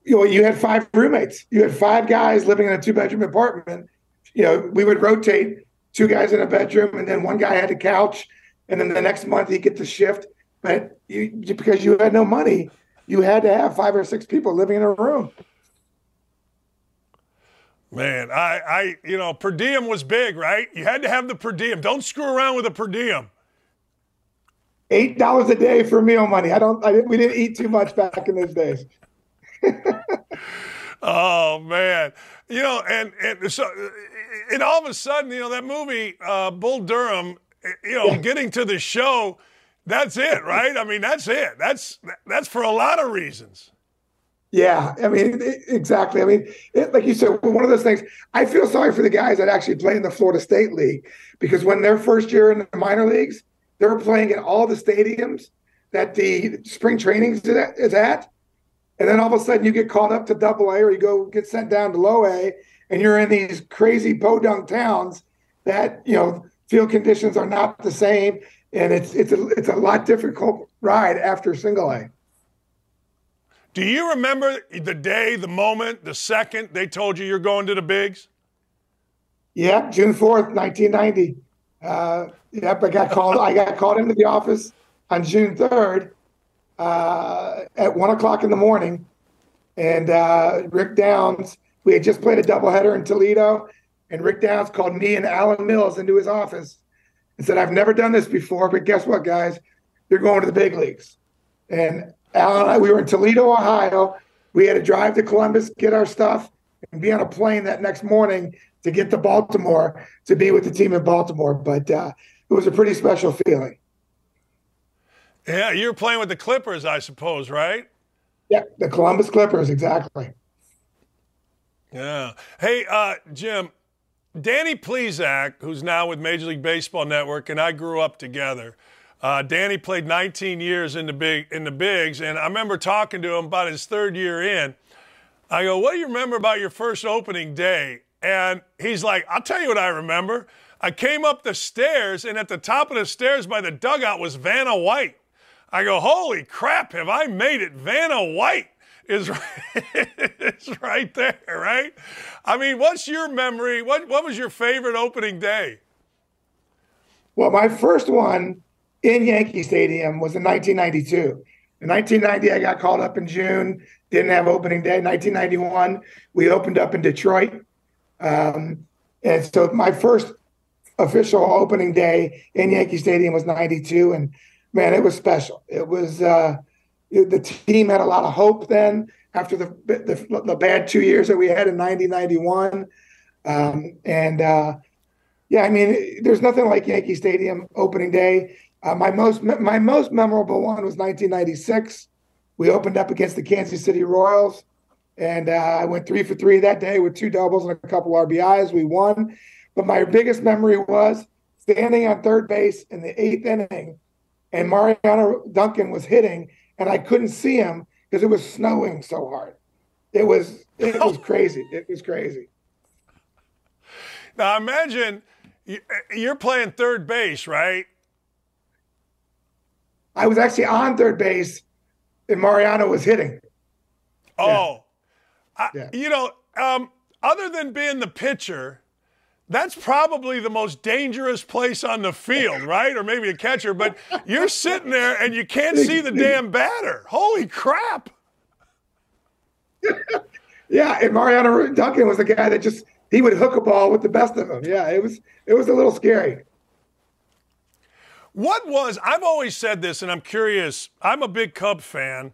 You know, you had five roommates. You had five guys living in a two bedroom apartment. You know, we would rotate two guys in a bedroom, and then one guy had a couch, and then the next month he'd get the shift. But you, because you had no money, you had to have five or six people living in a room. Man, I, I, you know, per diem was big, right? You had to have the per diem. Don't screw around with a per diem. Eight dollars a day for meal money. I don't. I didn't, we didn't eat too much back in those days. *laughs* oh man, you know, and and so, and all of a sudden, you know, that movie, uh, Bull Durham, you know, getting to the show, that's it, right? I mean, that's it. That's that's for a lot of reasons. Yeah, I mean, exactly. I mean, it, like you said, one of those things. I feel sorry for the guys that actually play in the Florida State League because when their first year in the minor leagues, they're playing in all the stadiums that the spring training is at, and then all of a sudden you get called up to Double A or you go get sent down to Low A, and you're in these crazy podunk towns that you know field conditions are not the same, and it's it's a it's a lot difficult ride after Single A. Do you remember the day, the moment, the second they told you you're going to the bigs? Yeah, June fourth, nineteen ninety. Uh, yep, I got called. I got called into the office on June third uh, at one o'clock in the morning, and uh, Rick Downs. We had just played a doubleheader in Toledo, and Rick Downs called me and Alan Mills into his office and said, "I've never done this before, but guess what, guys? You're going to the big leagues." And Alan and I, we were in Toledo, Ohio. We had to drive to Columbus, get our stuff, and be on a plane that next morning to get to Baltimore to be with the team in Baltimore. But uh, it was a pretty special feeling. Yeah, you were playing with the Clippers, I suppose, right? Yeah, the Columbus Clippers, exactly. Yeah. Hey, uh, Jim, Danny Plesac, who's now with Major League Baseball Network, and I grew up together. Uh, Danny played 19 years in the big in the bigs, and I remember talking to him about his third year in. I go, "What do you remember about your first opening day?" And he's like, "I'll tell you what I remember. I came up the stairs, and at the top of the stairs by the dugout was Vanna White. I go, "Holy crap! Have I made it? Vanna White." Is *laughs* is right there, right? I mean, what's your memory? What what was your favorite opening day? Well, my first one in Yankee Stadium was in 1992. In 1990, I got called up in June, didn't have opening day. 1991, we opened up in Detroit. Um, and so my first official opening day in Yankee Stadium was 92. And man, it was special. It was, uh, the team had a lot of hope then after the, the, the bad two years that we had in 90, 91. Um, and uh, yeah, I mean, there's nothing like Yankee Stadium opening day. Uh, my most my most memorable one was 1996. We opened up against the Kansas City Royals, and uh, I went three for three that day with two doubles and a couple RBIs. We won, but my biggest memory was standing on third base in the eighth inning, and Mariano Duncan was hitting, and I couldn't see him because it was snowing so hard. It was it was crazy. It was crazy. Now imagine you're playing third base, right? I was actually on third base, and Mariano was hitting. Oh, yeah. I, yeah. you know, um, other than being the pitcher, that's probably the most dangerous place on the field, right? Or maybe a catcher, but you're sitting there and you can't see the damn batter. Holy crap. *laughs* yeah, and Mariano Duncan was the guy that just he would hook a ball with the best of them. Yeah, it was it was a little scary. What was, I've always said this, and I'm curious. I'm a big Cub fan,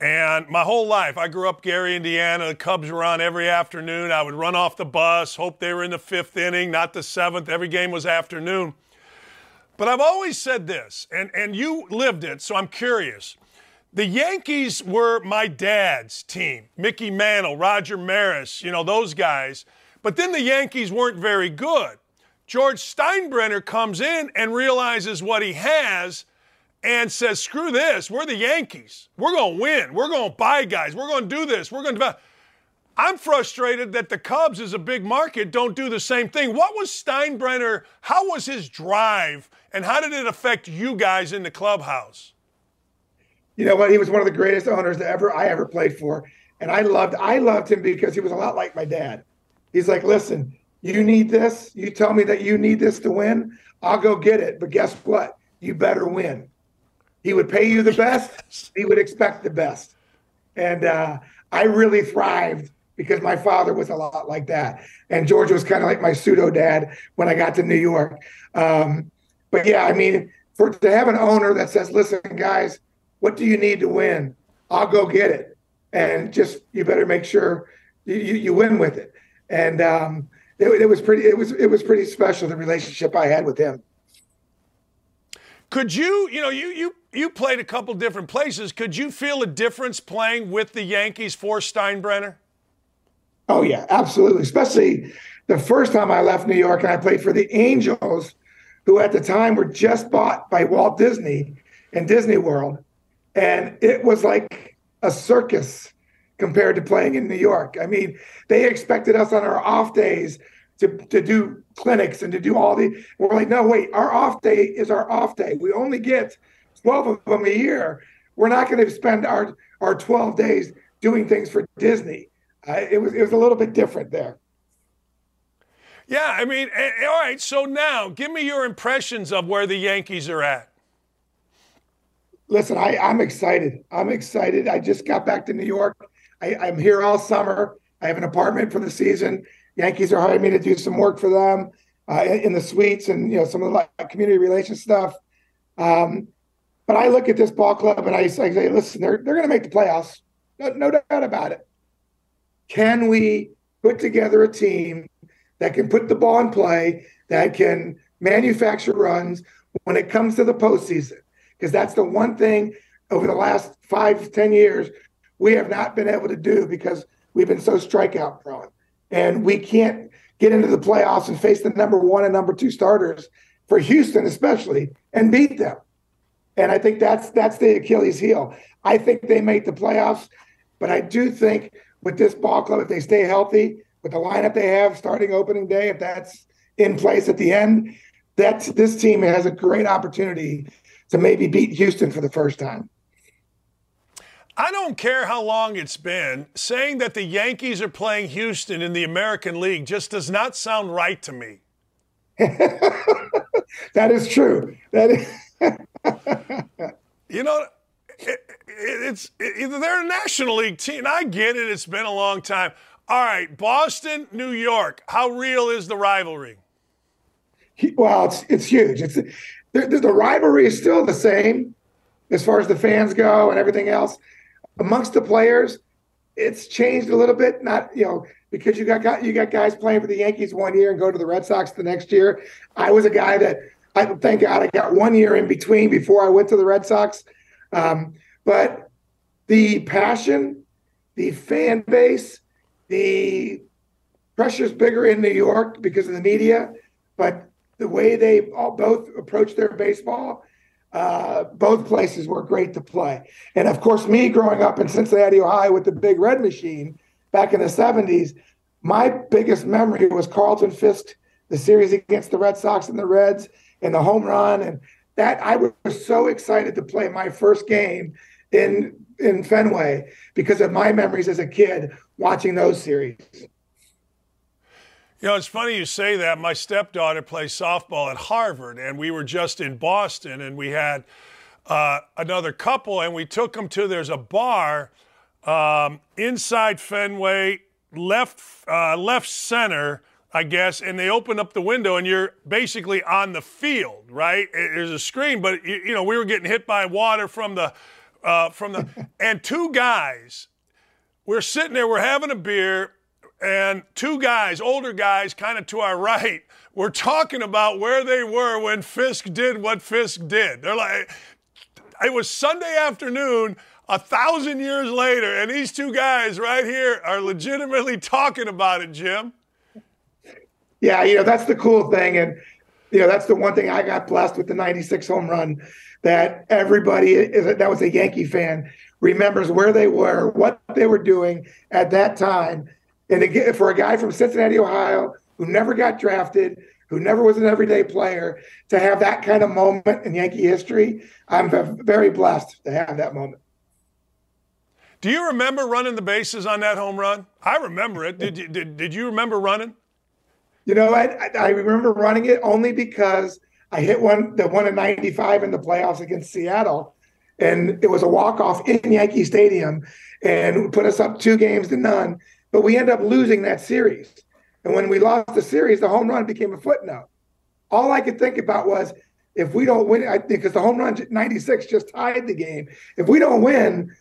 and my whole life, I grew up Gary, Indiana. The Cubs were on every afternoon. I would run off the bus, hope they were in the fifth inning, not the seventh. Every game was afternoon. But I've always said this, and, and you lived it, so I'm curious. The Yankees were my dad's team Mickey Mantle, Roger Maris, you know, those guys. But then the Yankees weren't very good. George Steinbrenner comes in and realizes what he has and says, screw this, we're the Yankees. We're going to win. We're going to buy guys. We're going to do this. We're going to I'm frustrated that the Cubs, as a big market, don't do the same thing. What was Steinbrenner? How was his drive, and how did it affect you guys in the clubhouse? You know what? He was one of the greatest owners that ever I ever played for. And I loved I loved him because he was a lot like my dad. He's like, listen, you need this. You tell me that you need this to win. I'll go get it. But guess what? You better win. He would pay you the best. He would expect the best. And uh, I really thrived because my father was a lot like that. And George was kind of like my pseudo dad when I got to New York. Um, but yeah, I mean, for to have an owner that says, listen, guys, what do you need to win? I'll go get it. And just, you better make sure you, you, win with it. And um, it, it was pretty, it was, it was pretty special, the relationship I had with him. Could you, you know, you you you played a couple different places. Could you feel a difference playing with the Yankees for Steinbrenner? Oh yeah, absolutely. Especially the first time I left New York and I played for the Angels, who at the time were just bought by Walt Disney and Disney World, and it was like a circus compared to playing in New York. I mean, they expected us on our off days to, to do clinics and to do all the we're like, no, wait, our off day is our off day. We only get 12 of them a year. We're not going to spend our our 12 days doing things for Disney it was it was a little bit different there. Yeah, I mean, all right. So now, give me your impressions of where the Yankees are at. Listen, I, I'm excited. I'm excited. I just got back to New York. I, I'm here all summer. I have an apartment for the season. Yankees are hiring me to do some work for them uh, in, in, the suites and you know some of the like, community relations stuff. Um, but I look at this ball club and I say, listen, they're they're going to make the playoffs, no, no doubt about it. Can we put together a team that can put the ball in play, that can manufacture runs when it comes to the postseason? Because that's the one thing over the last five, ten years we have not been able to do because we've been so strikeout prone. And we can't get into the playoffs and face the number one and number two starters for Houston, especially, and beat them. And I think that's that's the Achilles heel. I think they make the playoffs, but I do think with this ball club, if they stay healthy, with the lineup they have starting opening day, if that's in place at the end, that's this team has a great opportunity to maybe beat Houston for the first time. I don't care how long it's been. Saying that the Yankees are playing Houston in the American League just does not sound right to me. *laughs* that is true. That is. *laughs* *laughs* you know, it, it's it, they're a National League team. I get it. It's been a long time. All right, Boston, New York. How real is the rivalry? Well, it's it's huge. It's the, the, the rivalry is still the same as far as the fans go and everything else. Amongst the players, it's changed a little bit. Not you know because you got you got guys playing for the Yankees one year and go to the Red Sox the next year. I was a guy that I thank God I got one year in between before I went to the Red Sox. Um, but the passion, the fan base, the pressure's bigger in New York because of the media, but the way they all both approach their baseball, uh, both places were great to play. And of course, me growing up in Cincinnati, Ohio, with the Big Red Machine back in the '70s, my biggest memory was Carlton Fisk, the series against the Red Sox and the Reds, and the home run, and that I was so excited to play my first game in in Fenway because of my memories as a kid watching those series. You know, it's funny you say that. My stepdaughter plays softball at Harvard, and we were just in Boston, and we had uh, another couple, and we took them to there's a bar um, inside Fenway, left uh, left center, I guess, and they open up the window, and you're basically on the field, right? There's a screen, but you, you know we were getting hit by water from the uh, from the *laughs* and two guys. We're sitting there, we're having a beer, and two guys, older guys, kind of to our *laughs* right, were talking about where they were when Fisk did what Fisk did. They're like, it was Sunday afternoon, a thousand years later, and these two guys right here are legitimately talking about it, Jim. Yeah, you know, that's the cool thing. And, you know, that's the one thing I got blessed with the 96 home run that everybody that was a Yankee fan remembers where they were, what they were doing at that time. And for a guy from Cincinnati, Ohio, who never got drafted, who never was an everyday player, to have that kind of moment in Yankee history, I'm very blessed to have that moment. Do you remember running the bases on that home run? I remember it. Did you, did, did you remember running? You know, I, I remember running it only because I hit one, the one in 95 in the playoffs against Seattle. And it was a walk off in Yankee Stadium and put us up two games to none. But we ended up losing that series. And when we lost the series, the home run became a footnote. All I could think about was if we don't win, I think because the home run 96 just tied the game. If we don't win,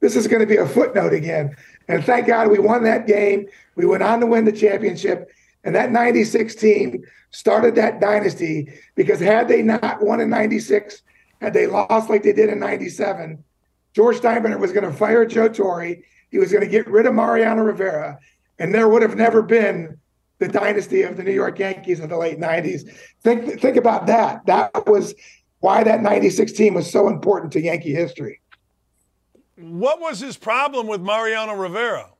this is going to be a footnote again. And thank God we won that game. We went on to win the championship. And that 96 team started that dynasty because had they not won in 96, had they lost like they did in 97, George Steinbrenner was going to fire Joe Torre. He was going to get rid of Mariano Rivera. And there would have never been the dynasty of the New York Yankees of the late 90s. Think, think about that. That was why that 96 team was so important to Yankee history. What was his problem with Mariano Rivera?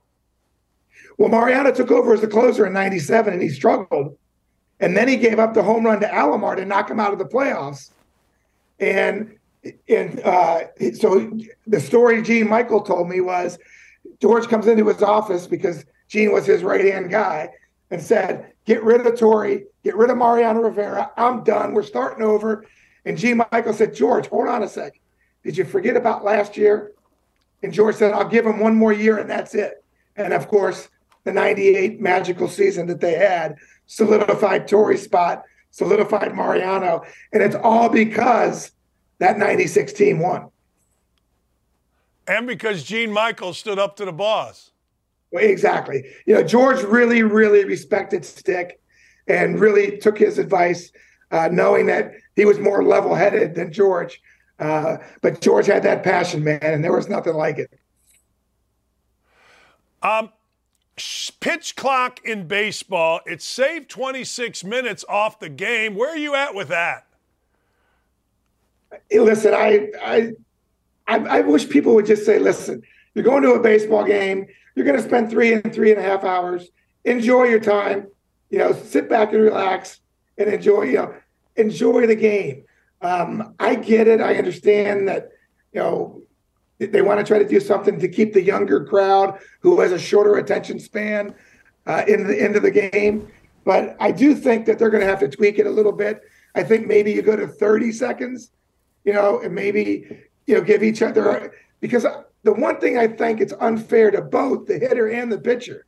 Well, Mariano took over as the closer in 97 and he struggled. And then he gave up the home run to Alomar to knock him out of the playoffs. And and uh, so the story Gene Michael told me was George comes into his office because Gene was his right hand guy and said, Get rid of Torre, get rid of Mariano Rivera. I'm done. We're starting over. And Gene Michael said, George, hold on a second. Did you forget about last year? And George said, I'll give him one more year and that's it. And of course, the 98 magical season that they had solidified Torre's spot, solidified Mariano. And it's all because that 96 team won. And because Gene Michael stood up to the boss. Well, exactly. You know, George really, really respected Stick and really took his advice, uh, knowing that he was more level headed than George. Uh, but George had that passion, man, and there was nothing like it. Um, pitch clock in baseball, it saved 26 minutes off the game. Where are you at with that? Hey, listen, I, I, I, I wish people would just say, listen, you're going to a baseball game, you're going to spend three and three and a half hours. Enjoy your time, you know, sit back and relax and enjoy, you know, enjoy the game. Um, I get it. I understand that, you know, they want to try to do something to keep the younger crowd who has a shorter attention span uh, in the end of the game. But I do think that they're going to have to tweak it a little bit. I think maybe you go to 30 seconds, you know, and maybe, you know, give each other because the one thing I think it's unfair to both the hitter and the pitcher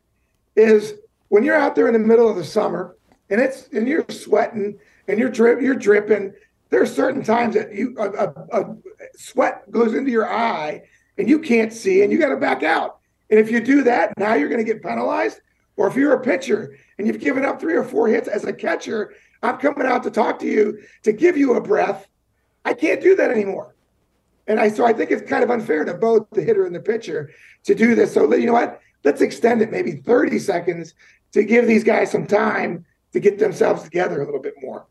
is when you're out there in the middle of the summer and it's and you're sweating and you're drip you're dripping there are certain times that you a, a, a sweat goes into your eye and you can't see and you got to back out. And if you do that, now you're going to get penalized. Or if you're a pitcher and you've given up three or four hits as a catcher, I'm coming out to talk to you to give you a breath. I can't do that anymore. And I so I think it's kind of unfair to both the hitter and the pitcher to do this. So you know what? Let's extend it maybe 30 seconds to give these guys some time to get themselves together a little bit more.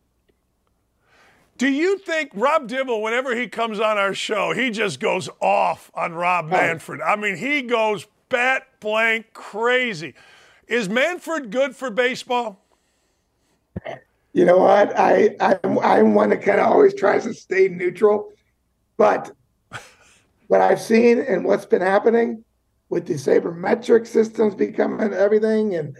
Do you think Rob Dibble, whenever he comes on our show, he just goes off on Rob Manfred? I mean, he goes bat blank crazy. Is Manfred good for baseball? You know what? I I, I'm one that kind of always tries to stay neutral, but *laughs* what I've seen and what's been happening with the sabermetric systems becoming everything and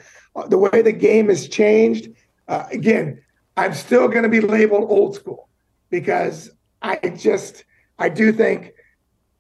the way the game has changed, uh, again, I'm still going to be labeled old school because I just I do think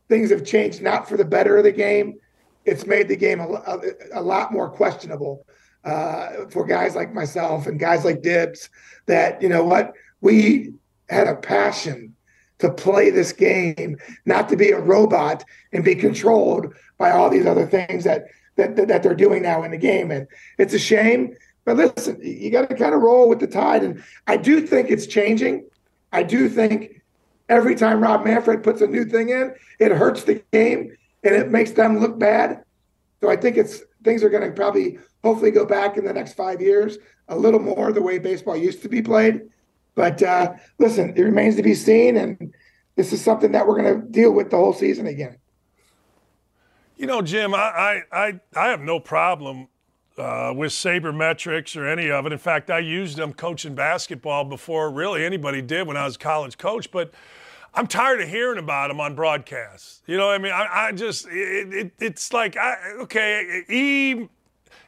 things have changed not for the better of the game. It's made the game a, a, a lot more questionable uh, for guys like myself and guys like Dibs. That you know what we had a passion to play this game, not to be a robot and be controlled by all these other things that that, that they're doing now in the game. And it's a shame but listen, you got to kind of roll with the tide. And I do think it's changing. I do think every time Rob Manfred puts a new thing in, it hurts the game and it makes them look bad. So I think it's things are going to probably hopefully go back in the next five years a little more the way baseball used to be played. But uh, listen, it remains to be seen, and this is something that we're going to deal with the whole season again. You know, Jim, I I I have no problem uh, with sabermetrics or any of it. In fact, I used them coaching basketball before really anybody did when I was a college coach. But I'm tired of hearing about them on broadcasts. You know, I mean, I, I just it, it, it's like I, okay, he, you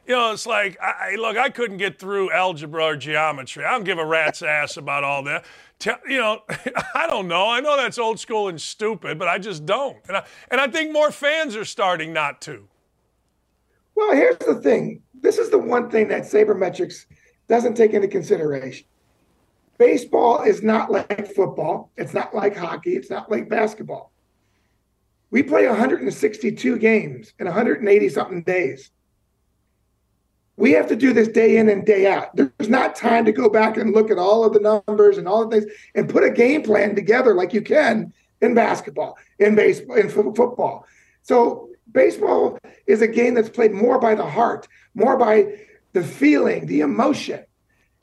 know, it's like I, look, I couldn't get through algebra or geometry. I don't give a rat's ass about all that. You know, *laughs* I don't know. I know that's old school and stupid, but I just don't. And I, and I think more fans are starting not to. Well, here's the thing. This is the one thing that sabermetrics doesn't take into consideration baseball is not like football. It's not like hockey. It's not like basketball. We play 162 games in 180 something days. We have to do this day in and day out. There's not time to go back and look at all of the numbers and all the things and put a game plan together like you can in basketball, in baseball, in f- football. So baseball is a game that's played more by the heart, more by the feeling, the emotion.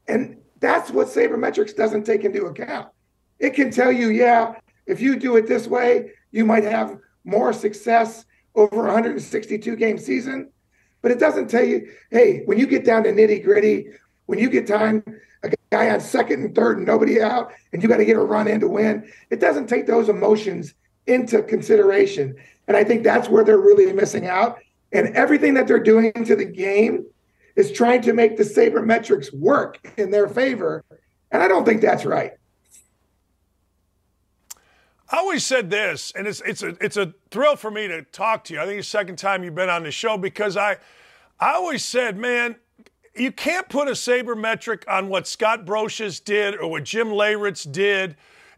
And that's what sabermetrics doesn't take into account. It can tell you, yeah, if you do it this way, you might have more success over 162 game season. But it doesn't tell you, hey, when you get down to nitty gritty, when you get time, a guy on second and third and nobody out, and you got to get a run in to win, it doesn't take those emotions into consideration. And I think that's where they're really missing out. And everything that they're doing to the game is trying to make the sabermetrics work in their favor. And I don't think that's right. I always said this, and it's it's a it's a thrill for me to talk to you. I think it's the second time you've been on the show because I I always said, man, you can't put a sabermetric on what Scott Brosius did or what Jim Leyritz did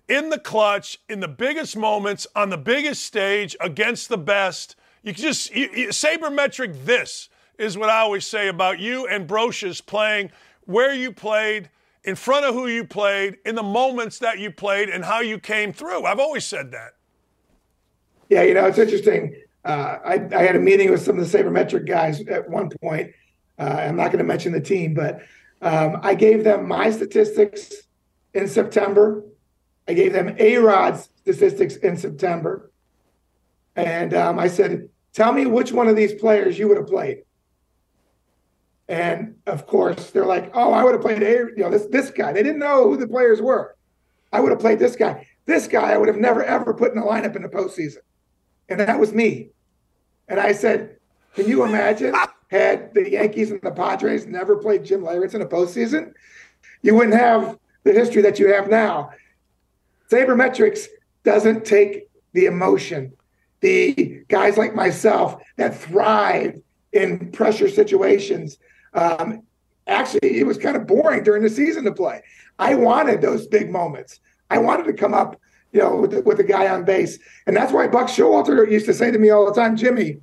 in the clutch, in the biggest moments, on the biggest stage against the best. You can just you, you, sabermetric this is what I always say about you and Brosius playing where you played, in front of who you played, in the moments that you played, and how you came through. I've always said that. Yeah, you know, it's interesting. Uh, I, I, had a meeting with some of the sabermetric guys at one point. Uh, I'm not going to mention the team, but um, I gave them my statistics in September. I gave them A Rod's statistics in September. And um, I said, Tell me which one of these players you would have played. And of course, they're like, "Oh, I would have played A, you know this this guy." They didn't know who the players were. I would have played this guy. This guy I would have never ever put in the lineup in the postseason, and that was me. And I said, "Can you imagine *laughs* had the Yankees and the Padres never played Jim Leyritz in a postseason? You wouldn't have the history that you have now." Sabermetrics doesn't take the emotion. The guys like myself that thrive in pressure situations um, actually, it was kind of boring during the season to play. I wanted those big moments. I wanted to come up, you know, with the, with the guy on base, and that's why Buck Showalter used to say to me all the time, "Jimmy,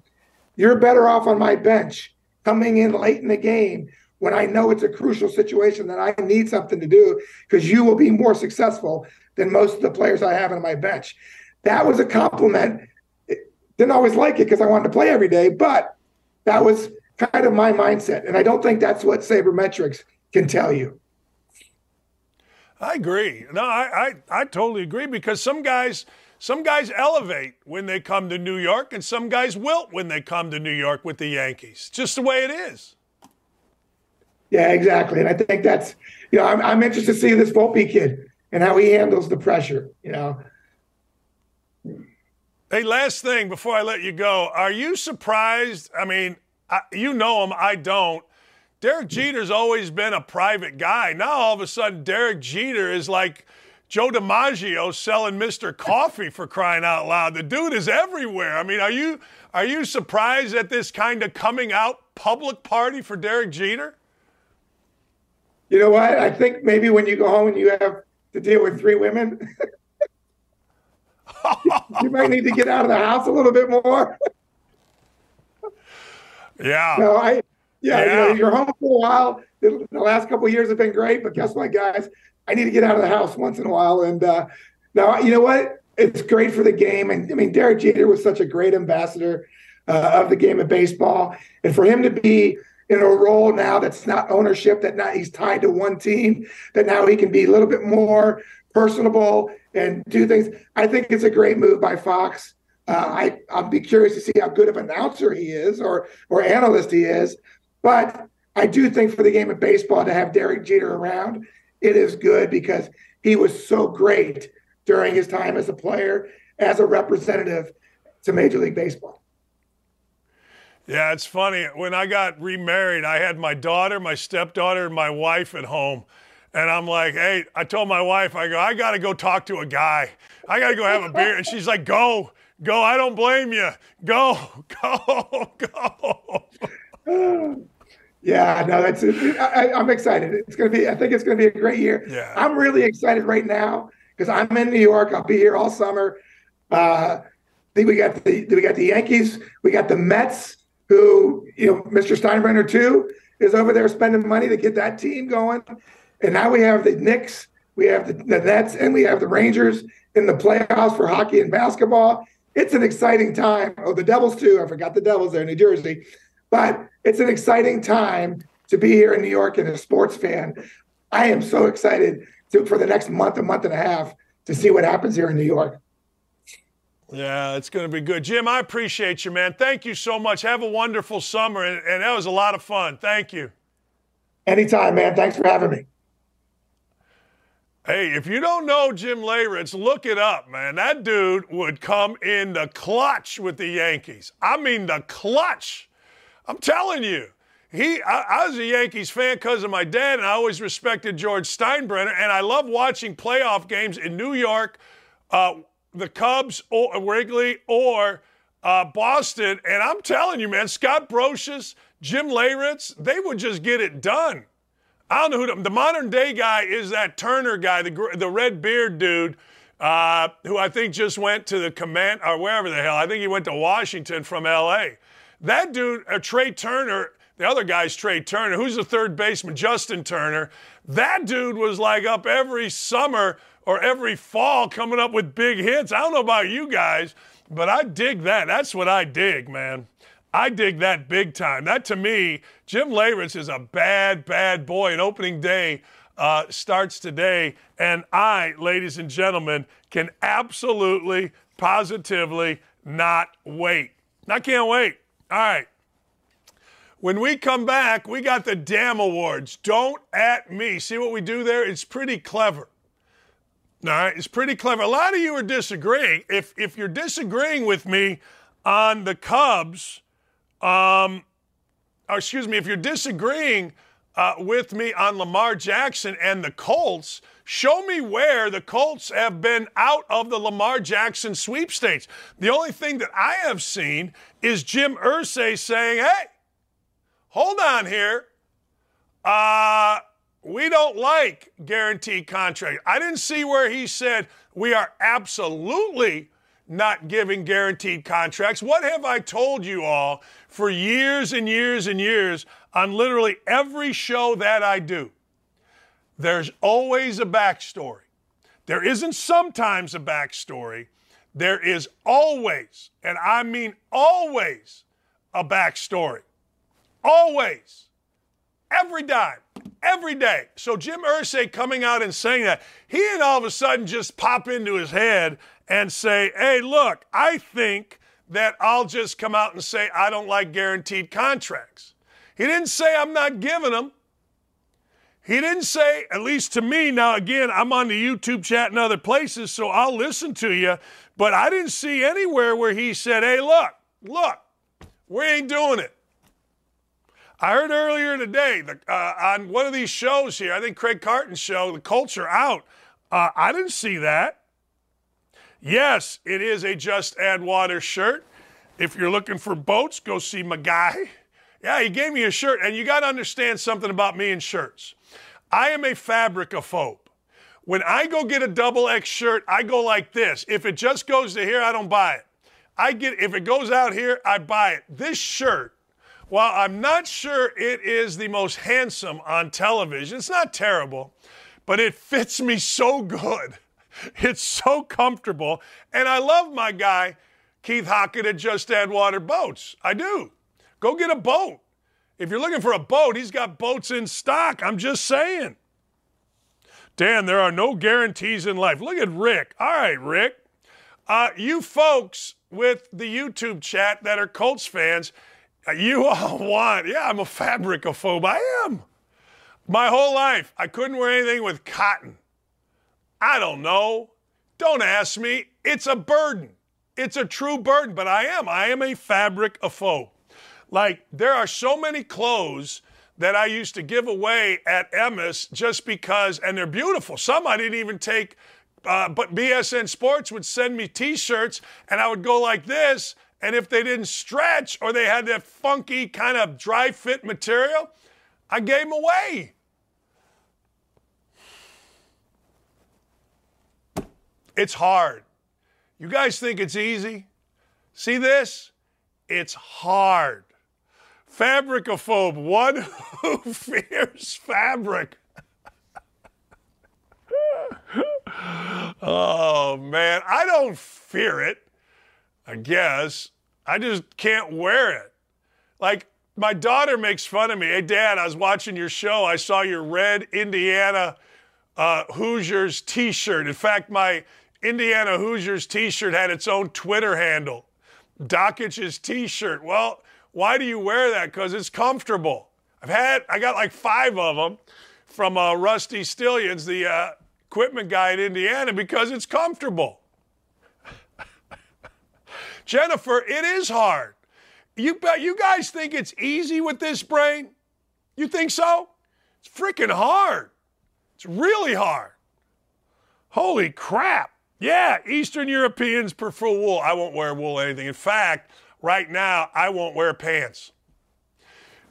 you're better off on my bench coming in late in the game." When I know it's a crucial situation that I need something to do, because you will be more successful than most of the players I have on my bench. That was a compliment. Didn't always like it because I wanted to play every day, but that was kind of my mindset. And I don't think that's what sabermetrics can tell you. I agree. No, I, I, I totally agree because some guys some guys elevate when they come to New York and some guys wilt when they come to New York with the Yankees. Just the way it is. Yeah, exactly. And I think that's you know, I'm I'm interested to see this Volpe kid and how he handles the pressure, you know. Hey, last thing before I let you go. Are you surprised? I mean, I, you know him, I don't. Derek Jeter's always been a private guy. Now all of a sudden, Derek Jeter is like Joe DiMaggio selling Mr. Coffee for crying out loud. The dude is everywhere. I mean, are you are you surprised at this kind of coming out public party for Derek Jeter? You know what? I think maybe when you go home and you have to deal with three women, *laughs* you might need to get out of the house a little bit more. *laughs* Yeah. No, I, yeah, yeah. You know, you're home for a while. The last couple years have been great, but guess what, guys? I need to get out of the house once in a while. And uh, now, you know what? It's great for the game. And I mean, Derek Jeter was such a great ambassador uh, of the game of baseball. And for him to be in a role now that's not ownership, that now he's tied to one team, that now he can be a little bit more personable and do things. I think it's a great move by Fox. Uh, I I'll be curious to see how good of an announcer he is or or analyst he is, but I do think for the game of baseball to have Derek Jeter around, it is good because he was so great during his time as a player, as a representative to Major League Baseball. Yeah, it's funny. When I got remarried, I had my daughter, my stepdaughter, and my wife at home. And I'm like, hey, I told my wife, I go, I got to go talk to a guy. I got to go have a beer. And she's like, go, go. I don't blame you. *laughs* Go, go, go. *sighs* Yeah, no, that's it. I, am excited. It's going to be, I think it's going to be a great year. Yeah. I'm really excited right now because I'm in New York. I'll be here all summer. Uh, I think we got the we got the Yankees, we got the Mets, who you know, Mr. Steinbrenner too is over there spending money to get that team going, and now we have the Knicks, we have the, the Nets, and we have the Rangers in the playoffs for hockey and basketball. It's an exciting time. Oh, the Devils too. I forgot the Devils there in New Jersey. But it's an exciting time to be here in New York and a sports fan. I am so excited to, for the next month, a month and a half to see what happens here in New York. Yeah, it's going to be good. Jim, I appreciate you, man. Thank you so much. Have a wonderful summer, and, and that was a lot of fun. Thank you. Anytime, man. Thanks for having me. Hey, if you don't know Jim Leyritz, look it up, man. That dude would come in the clutch with the Yankees. I mean, the clutch. I'm telling you. He, I, I was a Yankees fan because of my dad, and I always respected George Steinbrenner. And I love watching playoff games in New York, uh, the Cubs, or Wrigley, or uh, Boston. And I'm telling you, man, Scott Brosius, Jim Leyritz, they would just get it done. I don't know who the, the modern day guy is. That Turner guy, the the red beard dude, uh, who I think just went to the command or wherever the hell. I think he went to Washington from L.A. That dude, uh, Trea Turner, the other guy's Trey Turner. Who's the third baseman? Justin Turner. That dude was like up every summer or every fall coming up with big hits. I don't know about you guys, but I dig that. That's what I dig, man. I dig that big time. That to me, Jim Leyritz is a bad, bad boy. And opening day uh, starts today. And I, ladies and gentlemen, can absolutely, positively not wait. I can't wait. All right. When we come back, we got the damn awards. Don't at me. See what we do there? It's pretty clever. All right, it's pretty clever. A lot of you are disagreeing. If if you're disagreeing with me on the Cubs, um, excuse me, if you're disagreeing uh, with me on Lamar Jackson and the Colts, show me where the Colts have been out of the Lamar Jackson sweepstakes. The only thing that I have seen is Jim Irsay saying, hey, hold on here. Uh, we don't like guaranteed contracts. I didn't see where he said we are absolutely not giving guaranteed contracts. What have I told you all for years and years and years on literally every show that I do? There's always a backstory. There isn't sometimes a backstory. There is always, and I mean always, a backstory. Always. Every dime. Every day. So Jim Irsay coming out and saying that, he didn't all of a sudden just pop into his head and say, hey, look, I think that I'll just come out and say I don't like guaranteed contracts. He didn't say I'm not giving them. He didn't say, at least to me, now again, I'm on the YouTube chat and other places, so I'll listen to you, but I didn't see anywhere where he said, hey, look, look, we ain't doing it. I heard earlier today the, uh, on one of these shows here, I think Craig Carton's show, The Culture Out, uh, I didn't see that. Yes, it is a Just Add Water shirt. If you're looking for boats, go see my guy. Yeah, he gave me a shirt, and you got to understand something about me and shirts. I am a fabricophobe. When I go get a double X shirt, I go like this. If it just goes to here, I don't buy it. I get if it goes out here, I buy it. This shirt, while I'm not sure it is the most handsome on television, it's not terrible, but it fits me so good *laughs* It's so comfortable. And I love my guy, Keith Hockett at Just Add Water Boats. I do. Go get a boat. If you're looking for a boat, he's got boats in stock. I'm just saying. Dan, there are no guarantees in life. Look at Rick. All right, Rick. Uh, you folks with the YouTube chat that are Colts fans, you all *laughs* want, yeah, I'm a fabricophobe. I am. My whole life, I couldn't wear anything with cotton. I don't know. Don't ask me. It's a burden. It's a true burden, but I am. I am a fabricophobe. Like, there are so many clothes that I used to give away at Emmis just because, and they're beautiful. Some I didn't even take, uh, but BSN Sports would send me t shirts, and I would go like this. And if they didn't stretch or they had that funky kind of dry fit material, I gave them away. It's hard. You guys think it's easy? See this? It's hard. Fabricophobe, one who *laughs* fears fabric. *laughs* oh man, I don't fear it. I guess. I just can't wear it. Like my daughter makes fun of me. Hey dad, I was watching your show. I saw your red Indiana uh, Hoosiers t-shirt. In fact, my Indiana Hoosiers t-shirt had its own Twitter handle. Dakich's t-shirt. Well, why do you wear that? Because it's comfortable. I've had, I got like five of them from uh, Rusty Stillions, the uh, equipment guy in Indiana, because it's comfortable. Jennifer, it is hard. You, you guys think it's easy with this brain? You think so? It's freaking hard. It's really hard. Holy crap. Yeah, Eastern Europeans prefer wool. I won't wear wool anything. In fact, right now, I won't wear pants.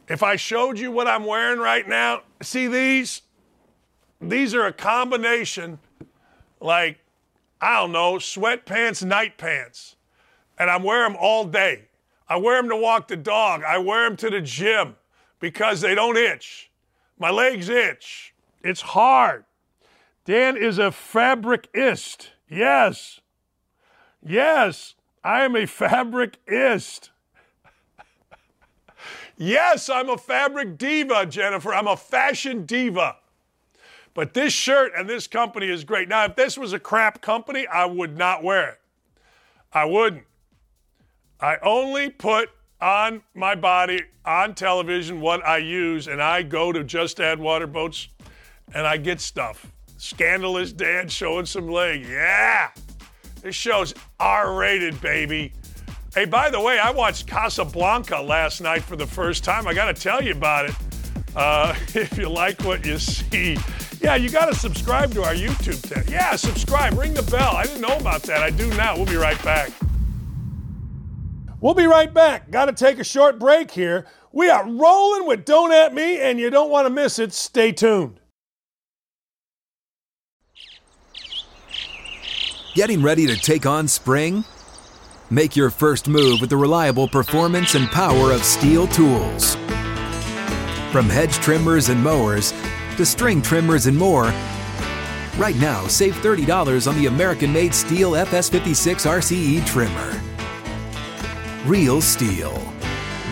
If I showed you what I'm wearing right now, see these? These are a combination like, I don't know, sweatpants, night pants. And I wear them all day. I wear them to walk the dog. I wear them to the gym because they don't itch. My legs itch. It's hard. Dan is a fabricist. Yes. Yes. I am a fabricist. yes, I'm a fabric diva, Jennifer. I'm a fashion diva. But this shirt and this company is great. Now, if this was a crap company, I would not wear it. I wouldn't. I only put on my body on television what I use, and I go to Just Add Water Boats and I get stuff. Scandalous dad showing some leg. Yeah. This show's R rated, baby. Hey, by the way, I watched Casablanca last night for the first time. I got to tell you about it. Uh, *laughs* if you like what you see, yeah, you got to subscribe to our YouTube channel. Yeah, subscribe, ring the bell. I didn't know about that. I do now. We'll be right back. We'll be right back. Got to take a short break here. We are rolling with Don't At Me, and you don't want to miss it. Stay tuned. Getting ready to take on spring? Make your first move with the reliable performance and power of STIHL tools. From hedge trimmers and mowers to string trimmers and more, right now save $30 on the American made STIHL FS56 RCE trimmer. Real STIHL.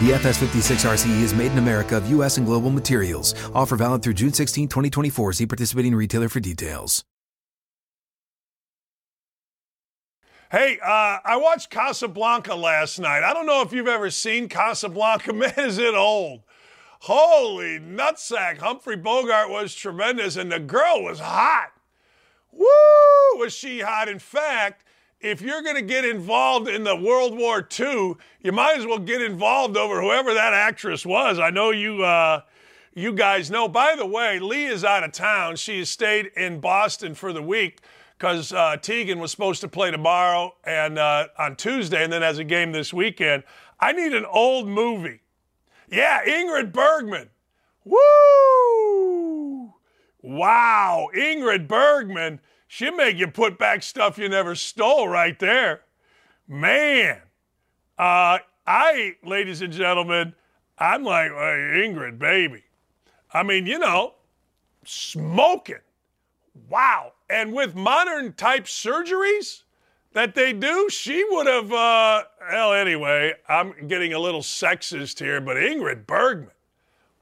The FS56 RCE is made in America of U.S. and global materials. Offer valid through June 16, 2024. See participating retailer for details. Hey, uh, I watched Casablanca last night. I don't know if you've ever seen Casablanca. *laughs* Man, is it old. Holy nutsack. Humphrey Bogart was tremendous, and the girl was hot. Woo! Was she hot? In fact, if you're going to get involved in the World War II, you might as well get involved over whoever that actress was. I know you. Uh, you guys know. By the way, Lee is out of town. She has stayed in Boston for the week because uh, Tegan was supposed to play tomorrow and uh, on Tuesday, and then has a game this weekend. I need an old movie. Yeah, Ingrid Bergman. Woo! Wow, Ingrid Bergman. She'll make you put back stuff you never stole right there. Man, uh, I, ladies and gentlemen, I'm like, hey, Ingrid, baby. I mean, you know, smoking. Wow. And with modern type surgeries that they do, she would have, uh, well, anyway, I'm getting a little sexist here, but Ingrid Bergman.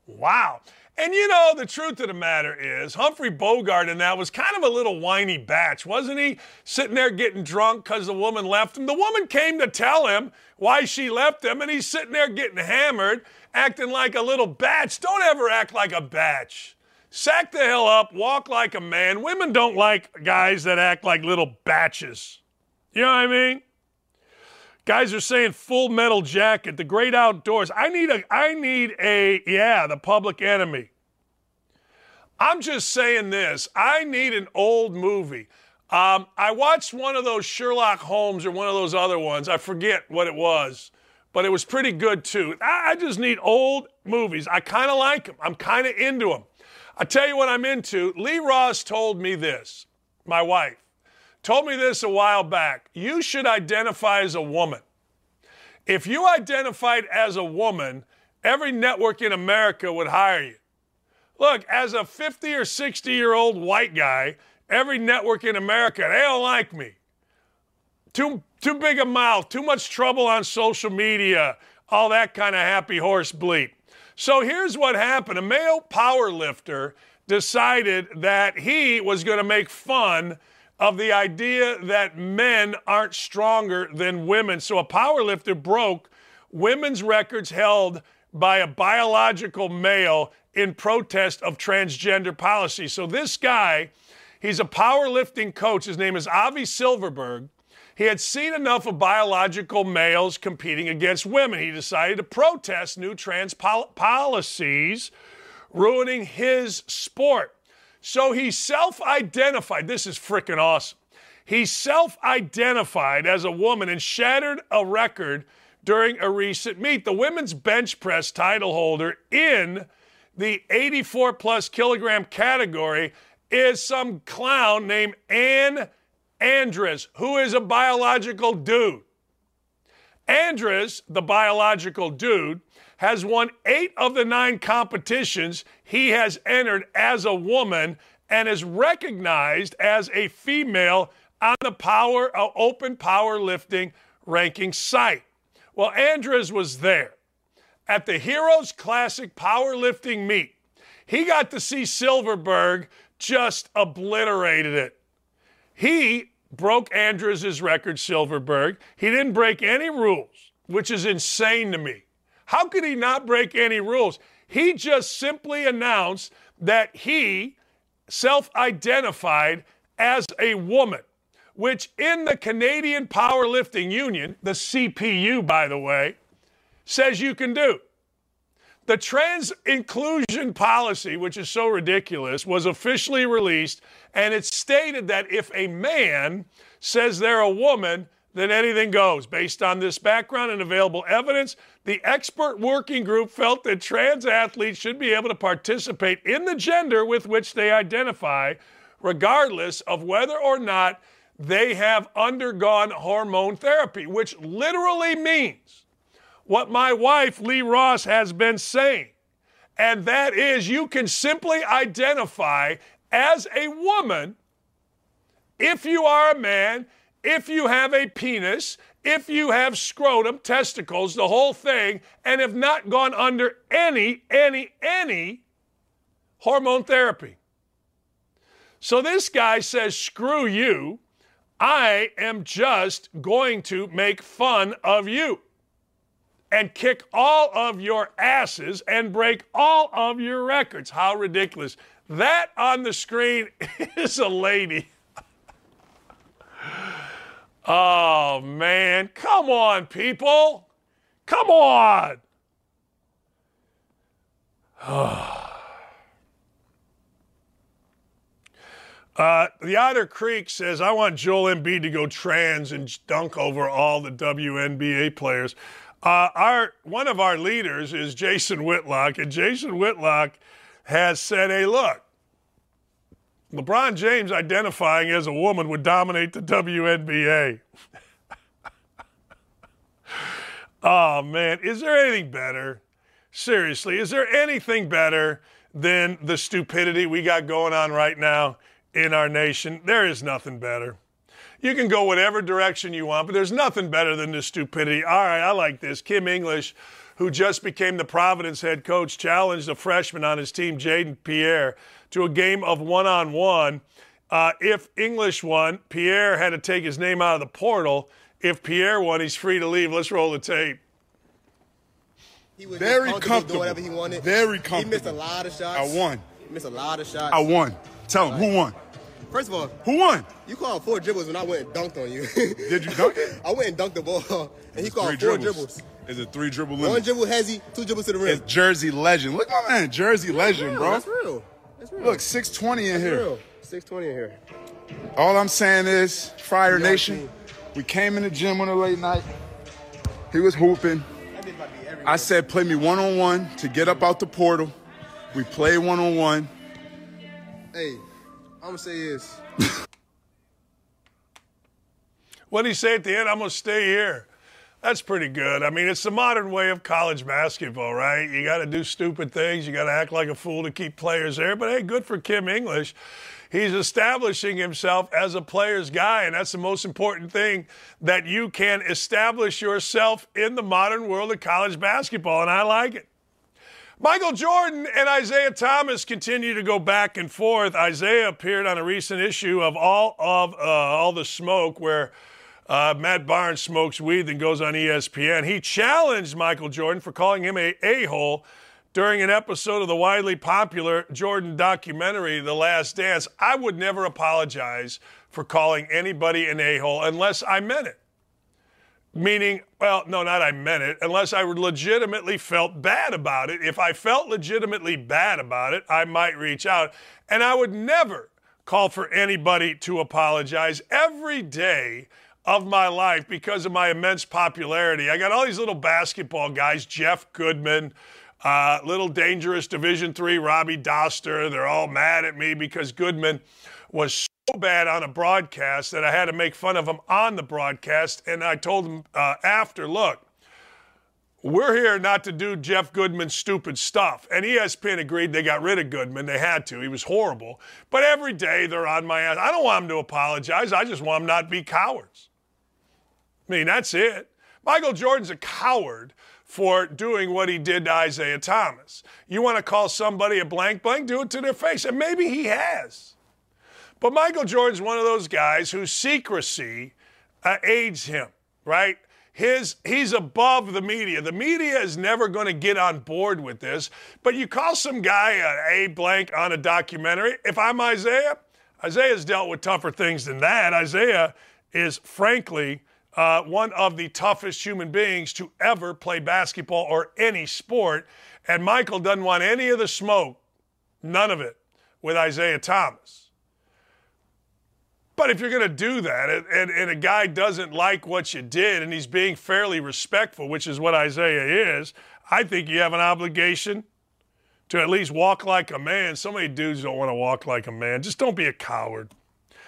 Wow. And you know, the truth of the matter is, Humphrey Bogart in that was kind of a little whiny batch, wasn't he? Sitting there getting drunk because the woman left him. The woman came to tell him why she left him, and he's sitting there getting hammered, acting like a little batch. Don't ever act like a batch. Sack the hell up, walk like a man. Women don't like guys that act like little batches. You know what I mean? Guys are saying full metal jacket, the great outdoors. I need a I need a yeah, the public enemy. I'm just saying this. I need an old movie. Um, I watched one of those Sherlock Holmes or one of those other ones. I forget what it was, but it was pretty good too. I, I just need old movies. I kind of like them. I'm kind of into them. I tell you what I'm into. Lee Ross told me this, my wife told me this a while back. You should identify as a woman. If you identified as a woman, every network in America would hire you. Look, as a 50 or 60 year old white guy, every network in America, they don't like me. Too, too big a mouth, too much trouble on social media, all that kind of happy horse bleep. So here's what happened a male power lifter decided that he was going to make fun of the idea that men aren't stronger than women. So a power lifter broke women's records held by a biological male in protest of transgender policy. So this guy, he's a powerlifting coach. His name is Avi Silverberg. He had seen enough of biological males competing against women. He decided to protest new trans pol- policies ruining his sport. So he self identified. This is freaking awesome. He self identified as a woman and shattered a record during a recent meet. The women's bench press title holder in the 84 plus kilogram category is some clown named Anne Andres, who is a biological dude. Andres, the biological dude, has won eight of the nine competitions he has entered as a woman and is recognized as a female on the power uh, open powerlifting ranking site. Well, Andres was there at the Heroes Classic powerlifting meet. He got to see Silverberg just obliterated it. He broke Andres' record, Silverberg. He didn't break any rules, which is insane to me. How could he not break any rules? He just simply announced that he self identified as a woman, which in the Canadian Powerlifting Union, the CPU, by the way, says you can do. The trans inclusion policy, which is so ridiculous, was officially released, and it stated that if a man says they're a woman, then anything goes. Based on this background and available evidence, the expert working group felt that trans athletes should be able to participate in the gender with which they identify, regardless of whether or not they have undergone hormone therapy, which literally means what my wife, Lee Ross, has been saying. And that is you can simply identify as a woman if you are a man if you have a penis, if you have scrotum, testicles, the whole thing, and have not gone under any, any, any hormone therapy. So this guy says, screw you. I am just going to make fun of you and kick all of your asses and break all of your records. How ridiculous. That on the screen *laughs* is a lady. Oh, man. Come on, people. Come on. *sighs* Uh, the Otter Creek says, I want Joel Embiid to go trans and dunk over all the WNBA players. Uh, our One of our leaders is Jason Whitlock, and Jason Whitlock has said, hey, look, LeBron James identifying as a woman would dominate the WNBA. *laughs* oh, man. Is there anything better? Seriously, is there anything better than the stupidity we got going on right now in our nation? There is nothing better. You can go whatever direction you want, but there's nothing better than the stupidity. All right, I like this. Kim English, who just became the Providence head coach, challenged a freshman on his team, Jayden Pierre to a game of one on one. If English won, Pierre had to take his name out of the portal. If Pierre won, he's free to leave. Let's roll the tape. He was Very just comfortable. Do whatever he wanted. Very comfortable. He missed a lot of shots. I won. He Missed a lot of shots. I won. Tell him who won. First of all, Who won? you called four dribbles when I went and dunked on you. *laughs* Did you dunk it? *laughs* I went and dunked the ball, and he called four dribbles. dribbles. Is it three dribble One limit? dribble hezzy, two dribbles to the rim. It's Jersey legend. Look, at my man, Jersey legend, real, bro. That's real. Look, 620 in here. real. 620 in here. All I'm saying is, Fire Nation, we came in the gym on a late night. He was hooping. That bitch about to be everywhere. I said, play me one on one to get up out the portal. We play one on one. Hey, I'm gonna say this. *laughs* What did he say at the end? I'm going to stay here. That's pretty good. I mean, it's the modern way of college basketball, right? You got to do stupid things. You got to act like a fool to keep players there. But hey, good for Kim English. He's establishing himself as a player's guy, and that's the most important thing that you can establish yourself in the modern world of college basketball, and I like it. Michael Jordan and Isiah Thomas continue to go back and forth. Isiah appeared on a recent issue of all of uh, all the smoke, where uh, Matt Barnes smokes weed, then goes on ESPN. He challenged Michael Jordan for calling him a a-hole during an episode of the widely popular Jordan documentary, The Last Dance. I would never apologize for calling anybody an a-hole unless I meant it. Meaning, well, no, not I meant it, unless I legitimately felt bad about it. If I felt legitimately bad about it, I might reach out. And I would never call for anybody to apologize every day of my life because of my immense popularity. I got all these little basketball guys, Jeff Goodman, uh, little dangerous Division three Robbie Dauster. They're all mad at me because Goodman was so bad on a broadcast that I had to make fun of him on the broadcast. And I told him uh, after, look, we're here not to do Jeff Goodman's stupid stuff. And ESPN agreed they got rid of Goodman. They had to. He was horrible. But every day they're on my ass. I don't want them to apologize. I just want them not to be cowards. I mean, that's it. Michael Jordan's a coward for doing what he did to Isiah Thomas. You want to call somebody a blank blank, do it to their face. And maybe he has. But Michael Jordan's one of those guys whose secrecy uh, aids him, right? His, he's above the media. The media is never going to get on board with this. But you call some guy A blank on a documentary. If I'm Isiah, Isiah's dealt with tougher things than that. Isiah is, frankly, uh, one of the toughest human beings to ever play basketball or any sport. And Michael doesn't want any of the smoke, none of it, with Isiah Thomas. But if you're going to do that and, and, and, a guy doesn't like what you did and he's being fairly respectful, which is what Isiah is, I think you have an obligation to at least walk like a man. So many dudes don't want to walk like a man. Just don't be a coward.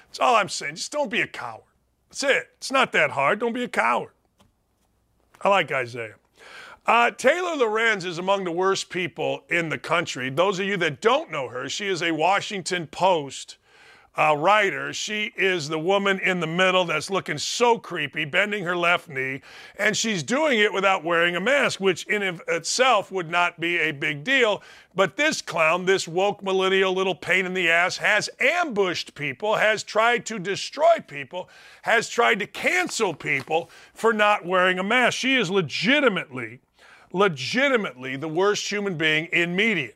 That's all I'm saying. Just don't be a coward. That's it. It's not that hard. Don't be a coward. I like Isiah. Uh, Taylor Lorenz is among the worst people in the country. Those of you that don't know her, she is a Washington Post uh, writer. She is the woman in the middle that's looking so creepy, bending her left knee, and she's doing it without wearing a mask, which in itself would not be a big deal. But this clown, this woke millennial little pain in the ass, has ambushed people, has tried to destroy people, has tried to cancel people for not wearing a mask. She is legitimately, legitimately the worst human being in media.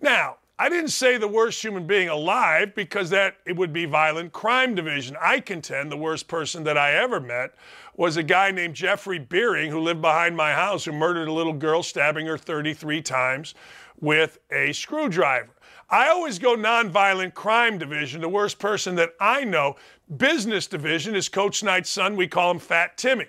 Now, I didn't say the worst human being alive because that it would be violent crime division. I contend the worst person that I ever met was a guy named Jeffrey Beering who lived behind my house who murdered a little girl, stabbing her 33 times with a screwdriver. I always go nonviolent crime division. The worst person that I know, business division, is Coach Knight's son. We call him Fat Timmy.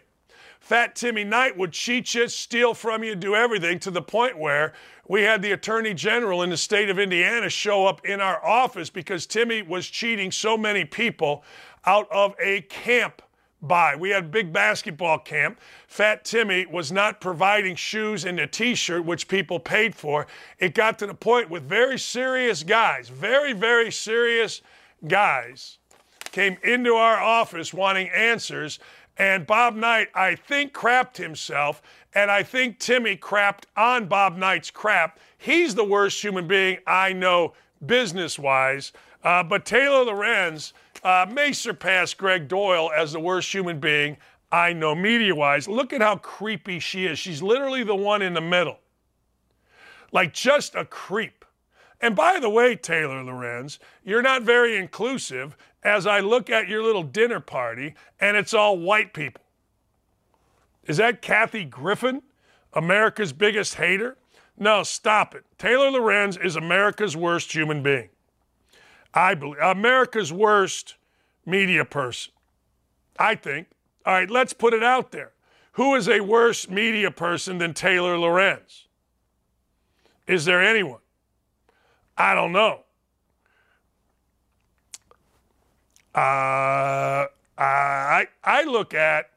Fat Timmy Knight would cheat you, steal from you, do everything to the point where we had the Attorney General in the state of Indiana show up in our office because Timmy was cheating so many people out of a camp buy. We had a big basketball camp. Fat Timmy was not providing shoes and a t shirt, which people paid for. It got to the point with very serious guys, very, very serious guys, came into our office wanting answers. And Bob Knight, I think, crapped himself. And I think Timmy crapped on Bob Knight's crap. He's the worst human being I know business wise. Uh, but Taylor Lorenz uh, may surpass Gregg Doyel as the worst human being I know media wise. Look at how creepy she is. She's literally the one in the middle. Like just a creep. And by the way, Taylor Lorenz, you're not very inclusive as I look at your little dinner party and it's all white people. Is that Kathy Griffin, America's biggest hater? No, stop it. Taylor Lorenz is America's worst human being. I believe America's worst media person. I think. All right, let's put it out there. Who is a worse media person than Taylor Lorenz? Is there anyone? I don't know. Uh, I, I look at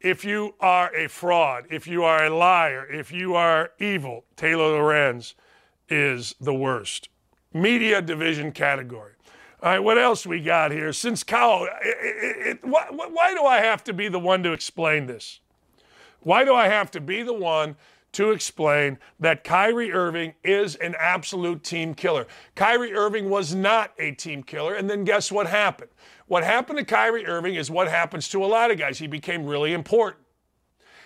if you are a fraud, if you are a liar, if you are evil, Taylor Lorenz is the worst. Media division category. All right, what else we got here? Since Cow, why, why do I have to be the one to explain this? Why do I have to be the one to explain that Kyrie Irving is an absolute team killer? Kyrie Irving was not a team killer, and then guess what happened? What happened to Kyrie Irving is what happens to a lot of guys. He became really important.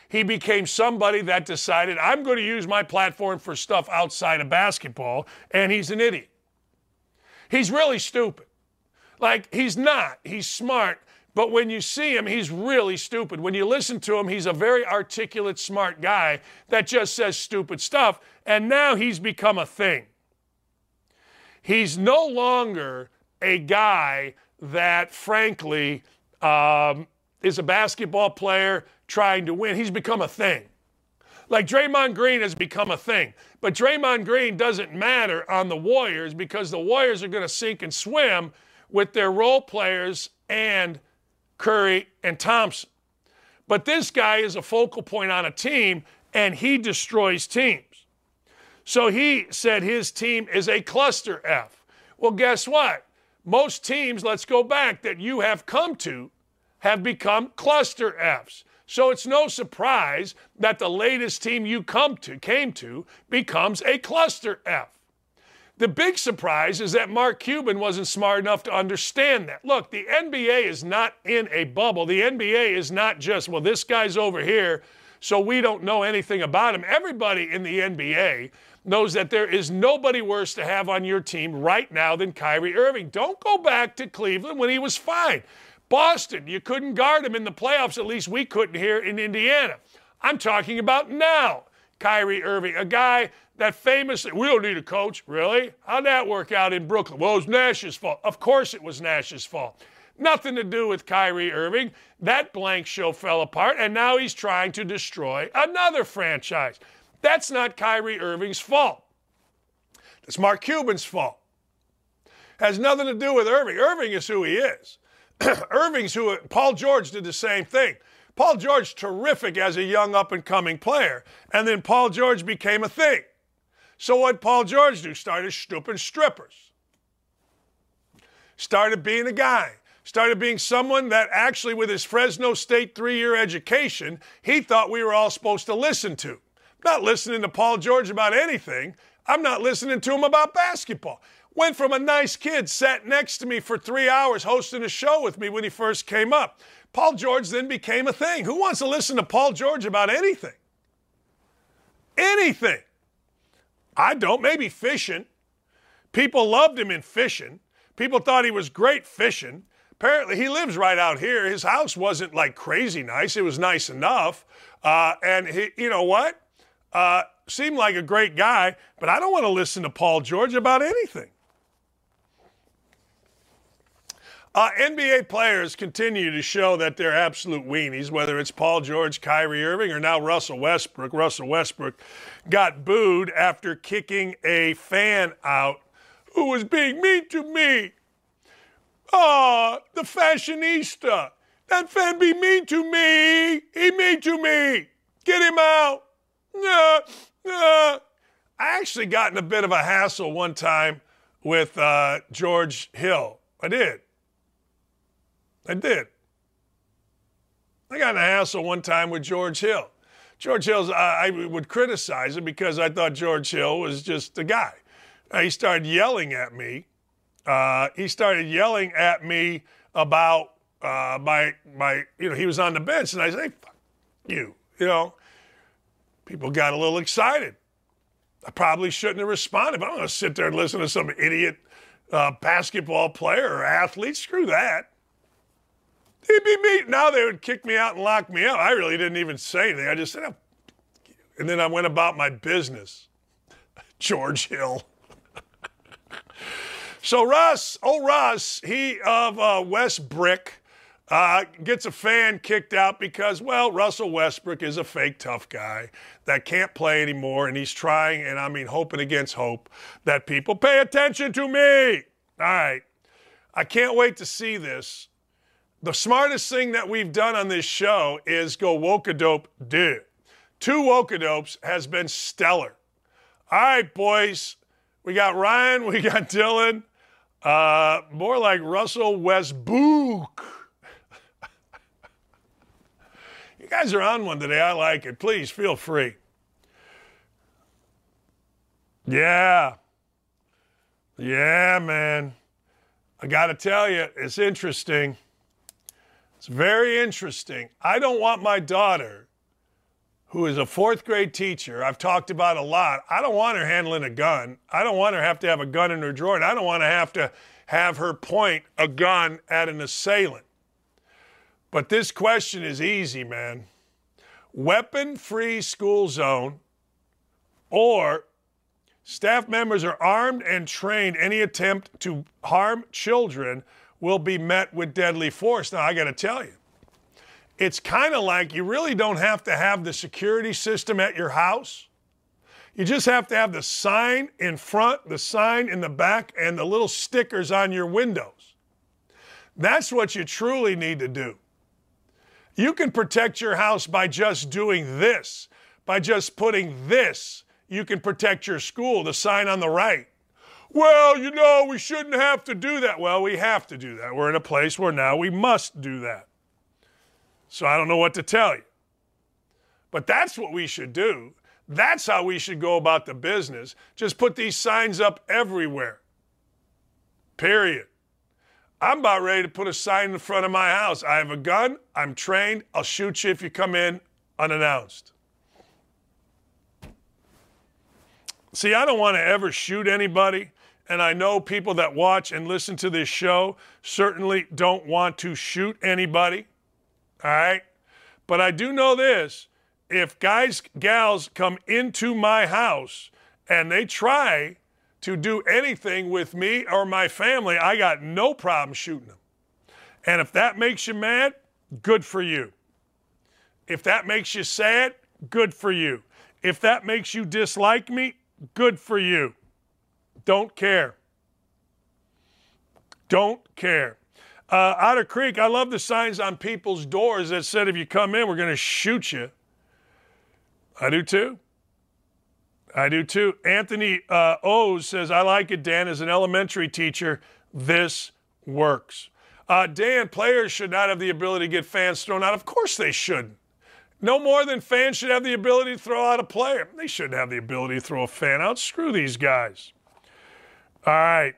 He became somebody that decided, I'm going to use my platform for stuff outside of basketball, and he's an idiot. He's really stupid. Like, he's not. He's smart. But when you see him, he's really stupid. When you listen to him, he's a very articulate, smart guy that just says stupid stuff. And now he's become a thing. He's no longer a guy that, frankly, um, is a basketball player trying to win. He's become a thing. Like Draymond Green has become a thing. But Draymond Green doesn't matter on the Warriors because the Warriors are going to sink and swim with their role players and Curry and Thompson. But this guy is a focal point on a team and he destroys teams. So he said his team is a cluster F. Well, guess what? most teams, let's go back, that you have come to have become cluster Fs. So it's no surprise that the latest team you come to came to becomes a cluster F. The big surprise is that Mark Cuban wasn't smart enough to understand that. Look, the NBA is not in a bubble. The NBA is not just, well, this guy's over here, so we don't know anything about him. Everybody in the NBA knows that there is nobody worse to have on your team right now than Kyrie Irving. Don't go back to Cleveland when he was fine. Boston, you couldn't guard him in the playoffs, at least we couldn't here in Indiana. I'm talking about now. Kyrie Irving, a guy that famous, we don't need a coach, really? How'd that work out in Brooklyn? Well, it was Nash's fault. Of course it was Nash's fault. Nothing to do with Kyrie Irving. That blank show fell apart, and now he's trying to destroy another franchise. That's not Kyrie Irving's fault. It's Mark Cuban's fault. Has nothing to do with Irving. Irving is who he is. *clears throat* Irving's who Paul George did the same thing. Paul George terrific as a young up and coming player, and then Paul George became a thing. So what Paul George do? Started stooping strippers. Started being a guy. Started being someone that actually, with his Fresno State three year education, he thought we were all supposed to listen to not listening to Paul George about anything. I'm not listening to him about basketball. Went from a nice kid, sat next to me for three hours hosting a show with me when he first came up. Paul George then became a thing. Who wants to listen to Paul George about anything? Anything. I don't. Maybe fishing. People loved him in fishing. People thought he was great fishing. Apparently, he lives right out here. His house wasn't like crazy nice. It was nice enough. Uh, and he, you know what? Uh, seemed like a great guy, but I don't want to listen to Paul George about anything. Uh, NBA players continue to show that they're absolute weenies, whether it's Paul George, Kyrie Irving, or now Russell Westbrook. Russell Westbrook got booed after kicking a fan out who was being mean to me. Ah, oh, the fashionista. That fan be mean to me. He mean to me. Get him out. Uh, uh. I actually got in a bit of a hassle one time with uh, George Hill. I did. I did. I got in a hassle one time with George Hill. George Hill's, I would criticize him because I thought George Hill was just a guy. Uh, he started yelling at me. Uh, he started yelling at me about uh, my, my, you know, he was on the bench, and I say, fuck you, you know people got a little excited. I probably shouldn't have responded, but I'm going to sit there and listen to some idiot uh, basketball player or athlete. Screw that. It'd be me. Now they would kick me out and lock me up. I really didn't even say anything. I just said, oh, and then I went about my business. *laughs* George Hill. *laughs* so Russ, oh Russ, he of uh, West Brick, uh, gets a fan kicked out because, well, Russell Westbrook is a fake tough guy that can't play anymore, and he's trying, and I mean hoping against hope that people pay attention to me. All right, I can't wait to see this. The smartest thing that we've done on this show is go woke a dope dude. Two Wokadopes has been stellar. All right, boys. We got Ryan, we got Dylan. Uh, more like Russell Westbrook. you guys are on one today. I like it. Please feel free. Yeah. Yeah, man. I got to tell you, it's interesting. It's very interesting. I don't want my daughter who is a fourth grade teacher, I've talked about a lot. I don't want her handling a gun. I don't want her have to have a gun in her drawer, and I don't want to have to have her point a gun at an assailant. But this question is easy, man. Weapon free school zone or staff members are armed and trained. Any attempt to harm children will be met with deadly force. Now, I got to tell you, it's kind of like you really don't have to have the security system at your house. You just have to have the sign in front, the sign in the back, and the little stickers on your windows. That's what you truly need to do. You can protect your house by just doing this, by just putting this. You can protect your school, the sign on the right. Well, you know, we shouldn't have to do that. Well, we have to do that. We're in a place where now we must do that. So I don't know what to tell you. But that's what we should do. That's how we should go about the business. Just put these signs up everywhere. Period. I'm about ready to put a sign in front of my house. I have a gun. I'm trained. I'll shoot you if you come in unannounced. See, I don't want to ever shoot anybody. And I know people that watch and listen to this show certainly don't want to shoot anybody. All right. But I do know this if guys, gals come into my house and they try to do anything with me or my family, I got no problem shooting them. And if that makes you mad, good for you. If that makes you sad, good for you. If that makes you dislike me, good for you. Don't care. Don't care. Uh, Otter Creek, I love the signs on people's doors that said, if you come in, we're going to shoot you. I do too. I do too. Anthony uh, O's says, I like it, Dan. As an elementary teacher, this works. Uh, Dan, players should not have the ability to get fans thrown out. Of course they shouldn't. No more than fans should have the ability to throw out a player. They shouldn't have the ability to throw a fan out. Screw these guys. All right.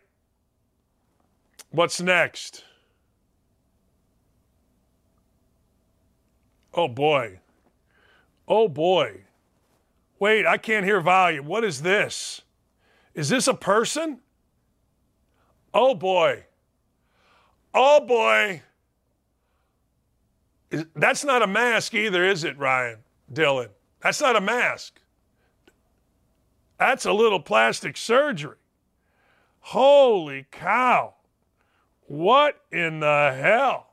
What's next? Oh boy. Oh boy. Wait, I can't hear volume. What is this? Is this a person? Oh boy. Oh boy. Is, that's not a mask either, is it, Ryan? Dylan? That's not a mask. That's a little plastic surgery. Holy cow. What in the hell?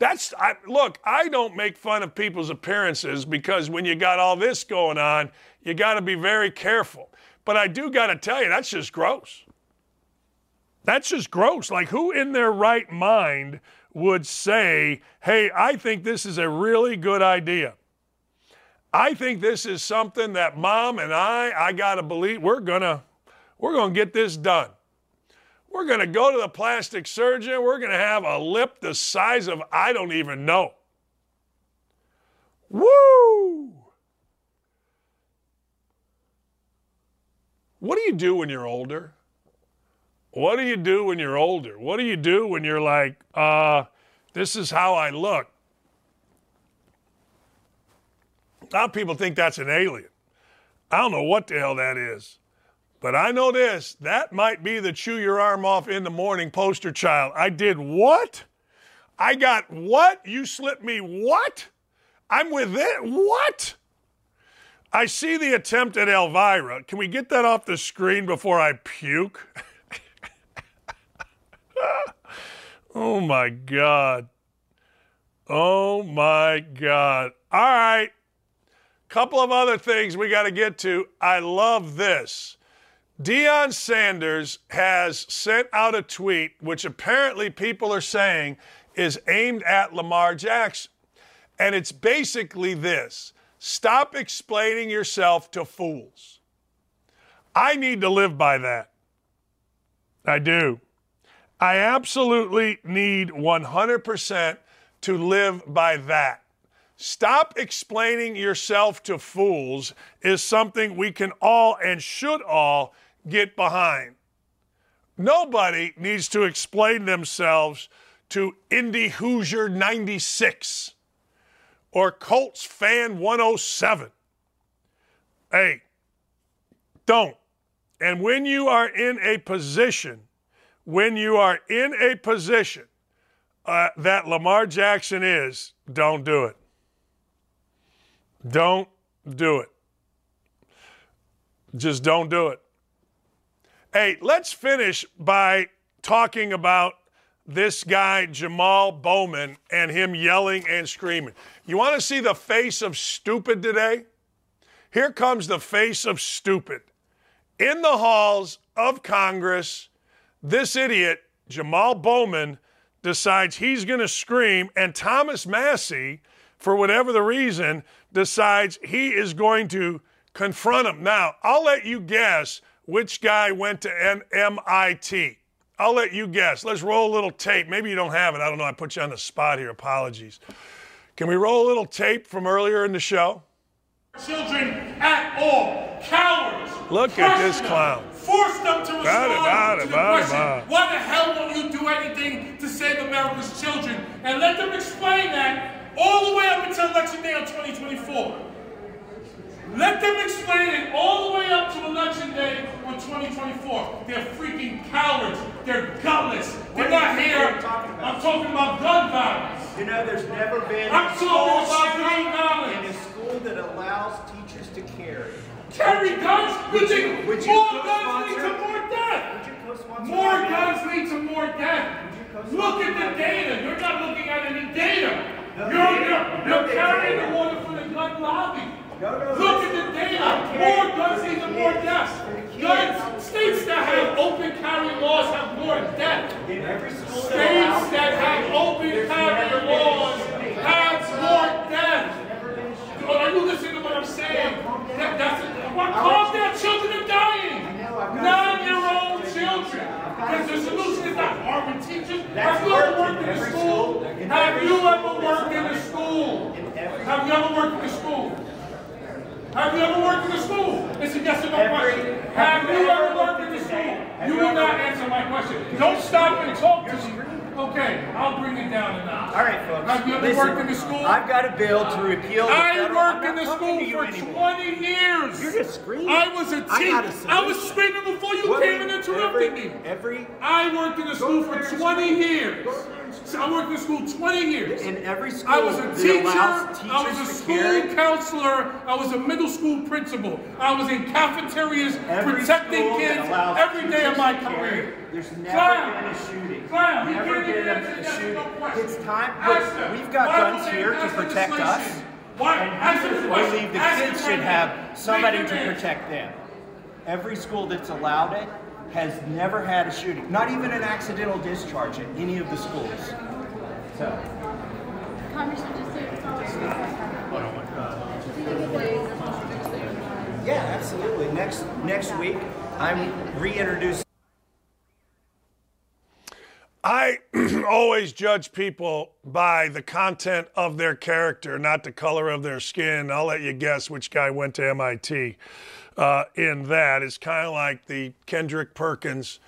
That's I, look. I don't make fun of people's appearances because when you got all this going on, you got to be very careful. But I do got to tell you, that's just gross. That's just gross. Like, who in their right mind would say, hey, I think this is a really good idea? I think this is something that mom and I, I got to believe, we're going to, we're going to get this done. We're going to go to the plastic surgeon. We're going to have a lip the size of I don't even know. Woo! What do you do when you're older? What do you do when you're older? What do you do when you're like, uh, this is how I look? A lot of people think that's an alien. I don't know what the hell that is. But I know this that might be the chew your arm off in the morning poster child. I did what? I got what? You slipped me what? I'm with it? What? I see the attempt at Elvira. Can we get that off the screen before I puke? *laughs* oh my God. Oh my God. All right. Couple of other things we got to get to. I love this. Deion Sanders has sent out a tweet, which apparently people are saying is aimed at Lamar Jackson. And it's basically this stop explaining yourself to fools. I need to live by that. I do. I absolutely need 100% to live by that. Stop explaining yourself to fools is something we can all and should all get behind. Nobody needs to explain themselves to Indy Hoosier 96 or Colts fan 107. Hey, don't. And when you are in a position, when you are in a position uh, that Lamar Jackson is, don't do it. Don't do it. Just don't do it. Hey, let's finish by talking about this guy, Jamaal Bowman, and him yelling and screaming. You want to see the face of stupid today? Here comes the face of stupid. In the halls of Congress, this idiot, Jamaal Bowman, decides he's going to scream, and Thomas Massie, for whatever the reason, decides he is going to confront him. Now, I'll let you guess which guy went to MIT. I'll let you guess. Let's roll a little tape. Maybe you don't have it. I don't know. I put you on the spot here. Apologies. Can we roll a little tape from earlier in the show? Children at all. Cowards. Look at this clown. Force them to respond bada, to the question, why the hell won't you do anything to save America's children? And let them explain that all the way up until election day on 2024. Let them explain it all the way up to election day on 2024. They're freaking cowards. They're gutless. They're not do you think here. talking? I'm talking about gun violence. You know, there's never been I'm a talking school about gun shooting in a school that allows teachers to carry. Carry guns? Would You would you more guns lead to more death? Would you More guns lead to more death. Look at the data. You're not looking at any data. No You're, you're, you're carrying the water for the gun lobby. No, no, Look at the data. More guns lead to more deaths. Guns, states that have open carry laws have more death. In every school that States that have open carry laws have more death. never been a shooting. Are you listening to what I'm saying? That, that's I calm want. Children are dying. Nine-year-old children. Because the solution. is not arming teachers. Have you ever worked in a school. Have you ever worked in a school? Have you ever worked in a school? Have you ever worked in a school? It's a yes or no question. have you ever worked in a the school? You will not answer my question. Don't stop and talk to me. Okay, I'll bring it down a notch. All right, folks. Have you ever listen, worked in a school? I've got a bill to repeal the I federal. worked in the school for anymore. 20 years. You're just screaming. I was a I got a teacher. I was screaming before you What came and interrupted every, me. Every I worked in the school for 20 scream. years. Go there and So I worked in school 20 years. in every school I was a teacher. I was a school carry. counselor. I was a middle school principal. I was in cafeterias Every protecting kids every day of my career. There's never Clown. been a shooting. Clown. Never been a, shooting. no. It's time. Look, we've got Why guns here to protect us. Why? And Ask you them the believe the kids should have somebody to protect them. Every school that's allowed it has never had a shooting. Not even an accidental discharge at any of the schools. So. Yeah, absolutely. Next next week, I'm reintroducing. I *clears throat* always judge people by the content of their character, not the color of their skin. I'll let you guess which guy went to MIT. Uh, in that, it's kind of like the Kendrick Perkins,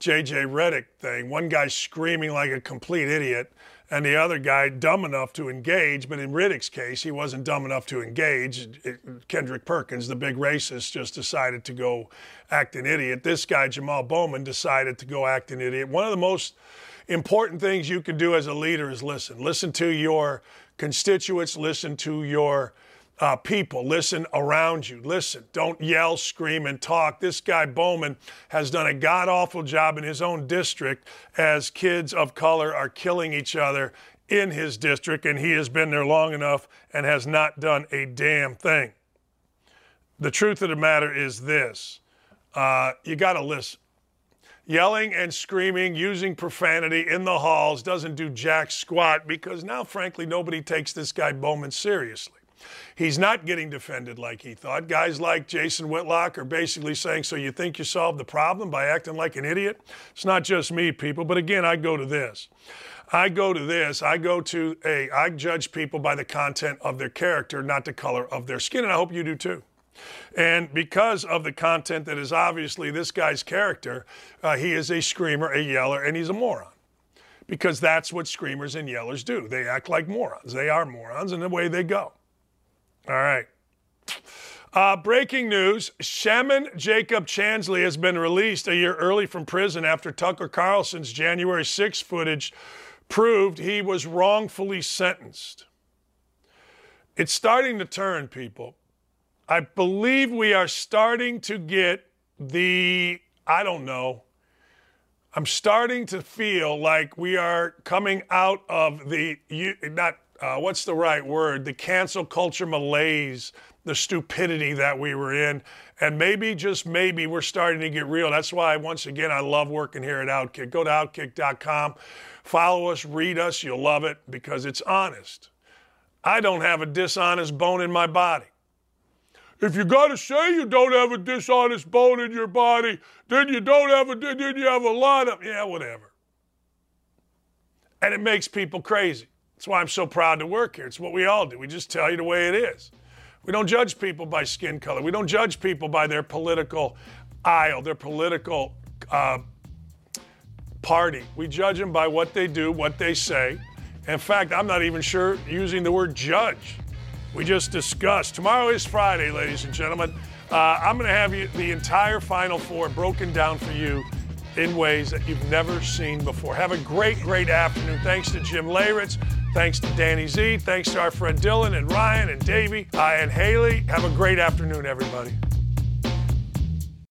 JJ Redick thing. One guy screaming like a complete idiot, and the other guy dumb enough to engage. But in Redick's case, he wasn't dumb enough to engage. Kendrick Perkins, the big racist, just decided to go act an idiot. This guy, Jamaal Bowman, decided to go act an idiot. One of the most important things you can do as a leader is listen. Listen to your constituents, listen to your uh, people, listen around you. Listen, don't yell, scream, and talk. This guy, Bowman, has done a god awful job in his own district as kids of color are killing each other in his district, and he has been there long enough and has not done a damn thing. The truth of the matter is this uh, you got to listen. Yelling and screaming, using profanity in the halls doesn't do jack squat because now, frankly, nobody takes this guy Bowman seriously. He's not getting defended like he thought. Guys like Jason Whitlock are basically saying, So you think you solved the problem by acting like an idiot? It's not just me, people. But again, I go to this. I go to this. I go to a, I judge people by the content of their character, not the color of their skin. And I hope you do too. And because of the content that is obviously this guy's character, uh, he is a screamer, a yeller, and he's a moron. Because that's what screamers and yellers do. They act like morons. They are morons, and away they go. All right. Uh, breaking news Shaman Jacob Chansley has been released a year early from prison after Tucker Carlson's January 6 footage proved he was wrongfully sentenced. It's starting to turn, people. I believe we are starting to get the, I don't know, I'm starting to feel like we are coming out of the, not, uh, what's the right word, the cancel culture malaise, the stupidity that we were in. And maybe, just maybe, we're starting to get real. That's why, once again, I love working here at Outkick. Go to outkick.com, follow us, read us. You'll love it because it's honest. I don't have a dishonest bone in my body. If you got to say you don't have a dishonest bone in your body, then you don't have a then you have a lot of yeah, whatever. And it makes people crazy. That's why I'm so proud to work here. It's what we all do. We just tell you the way it is. We don't judge people by skin color. We don't judge people by their political aisle, their political uh, party. We judge them by what they do, what they say. In fact, I'm not even sure using the word judge. We just discussed. Tomorrow is Friday, ladies and gentlemen. Uh, I'm going to have you, the entire Final Four broken down for you in ways that you've never seen before. Have a great, great afternoon. Thanks to Jim Leyritz. Thanks to Danny Z. Thanks to our friend Dylan and Ryan and Davey uh, and Haley. Have a great afternoon, everybody.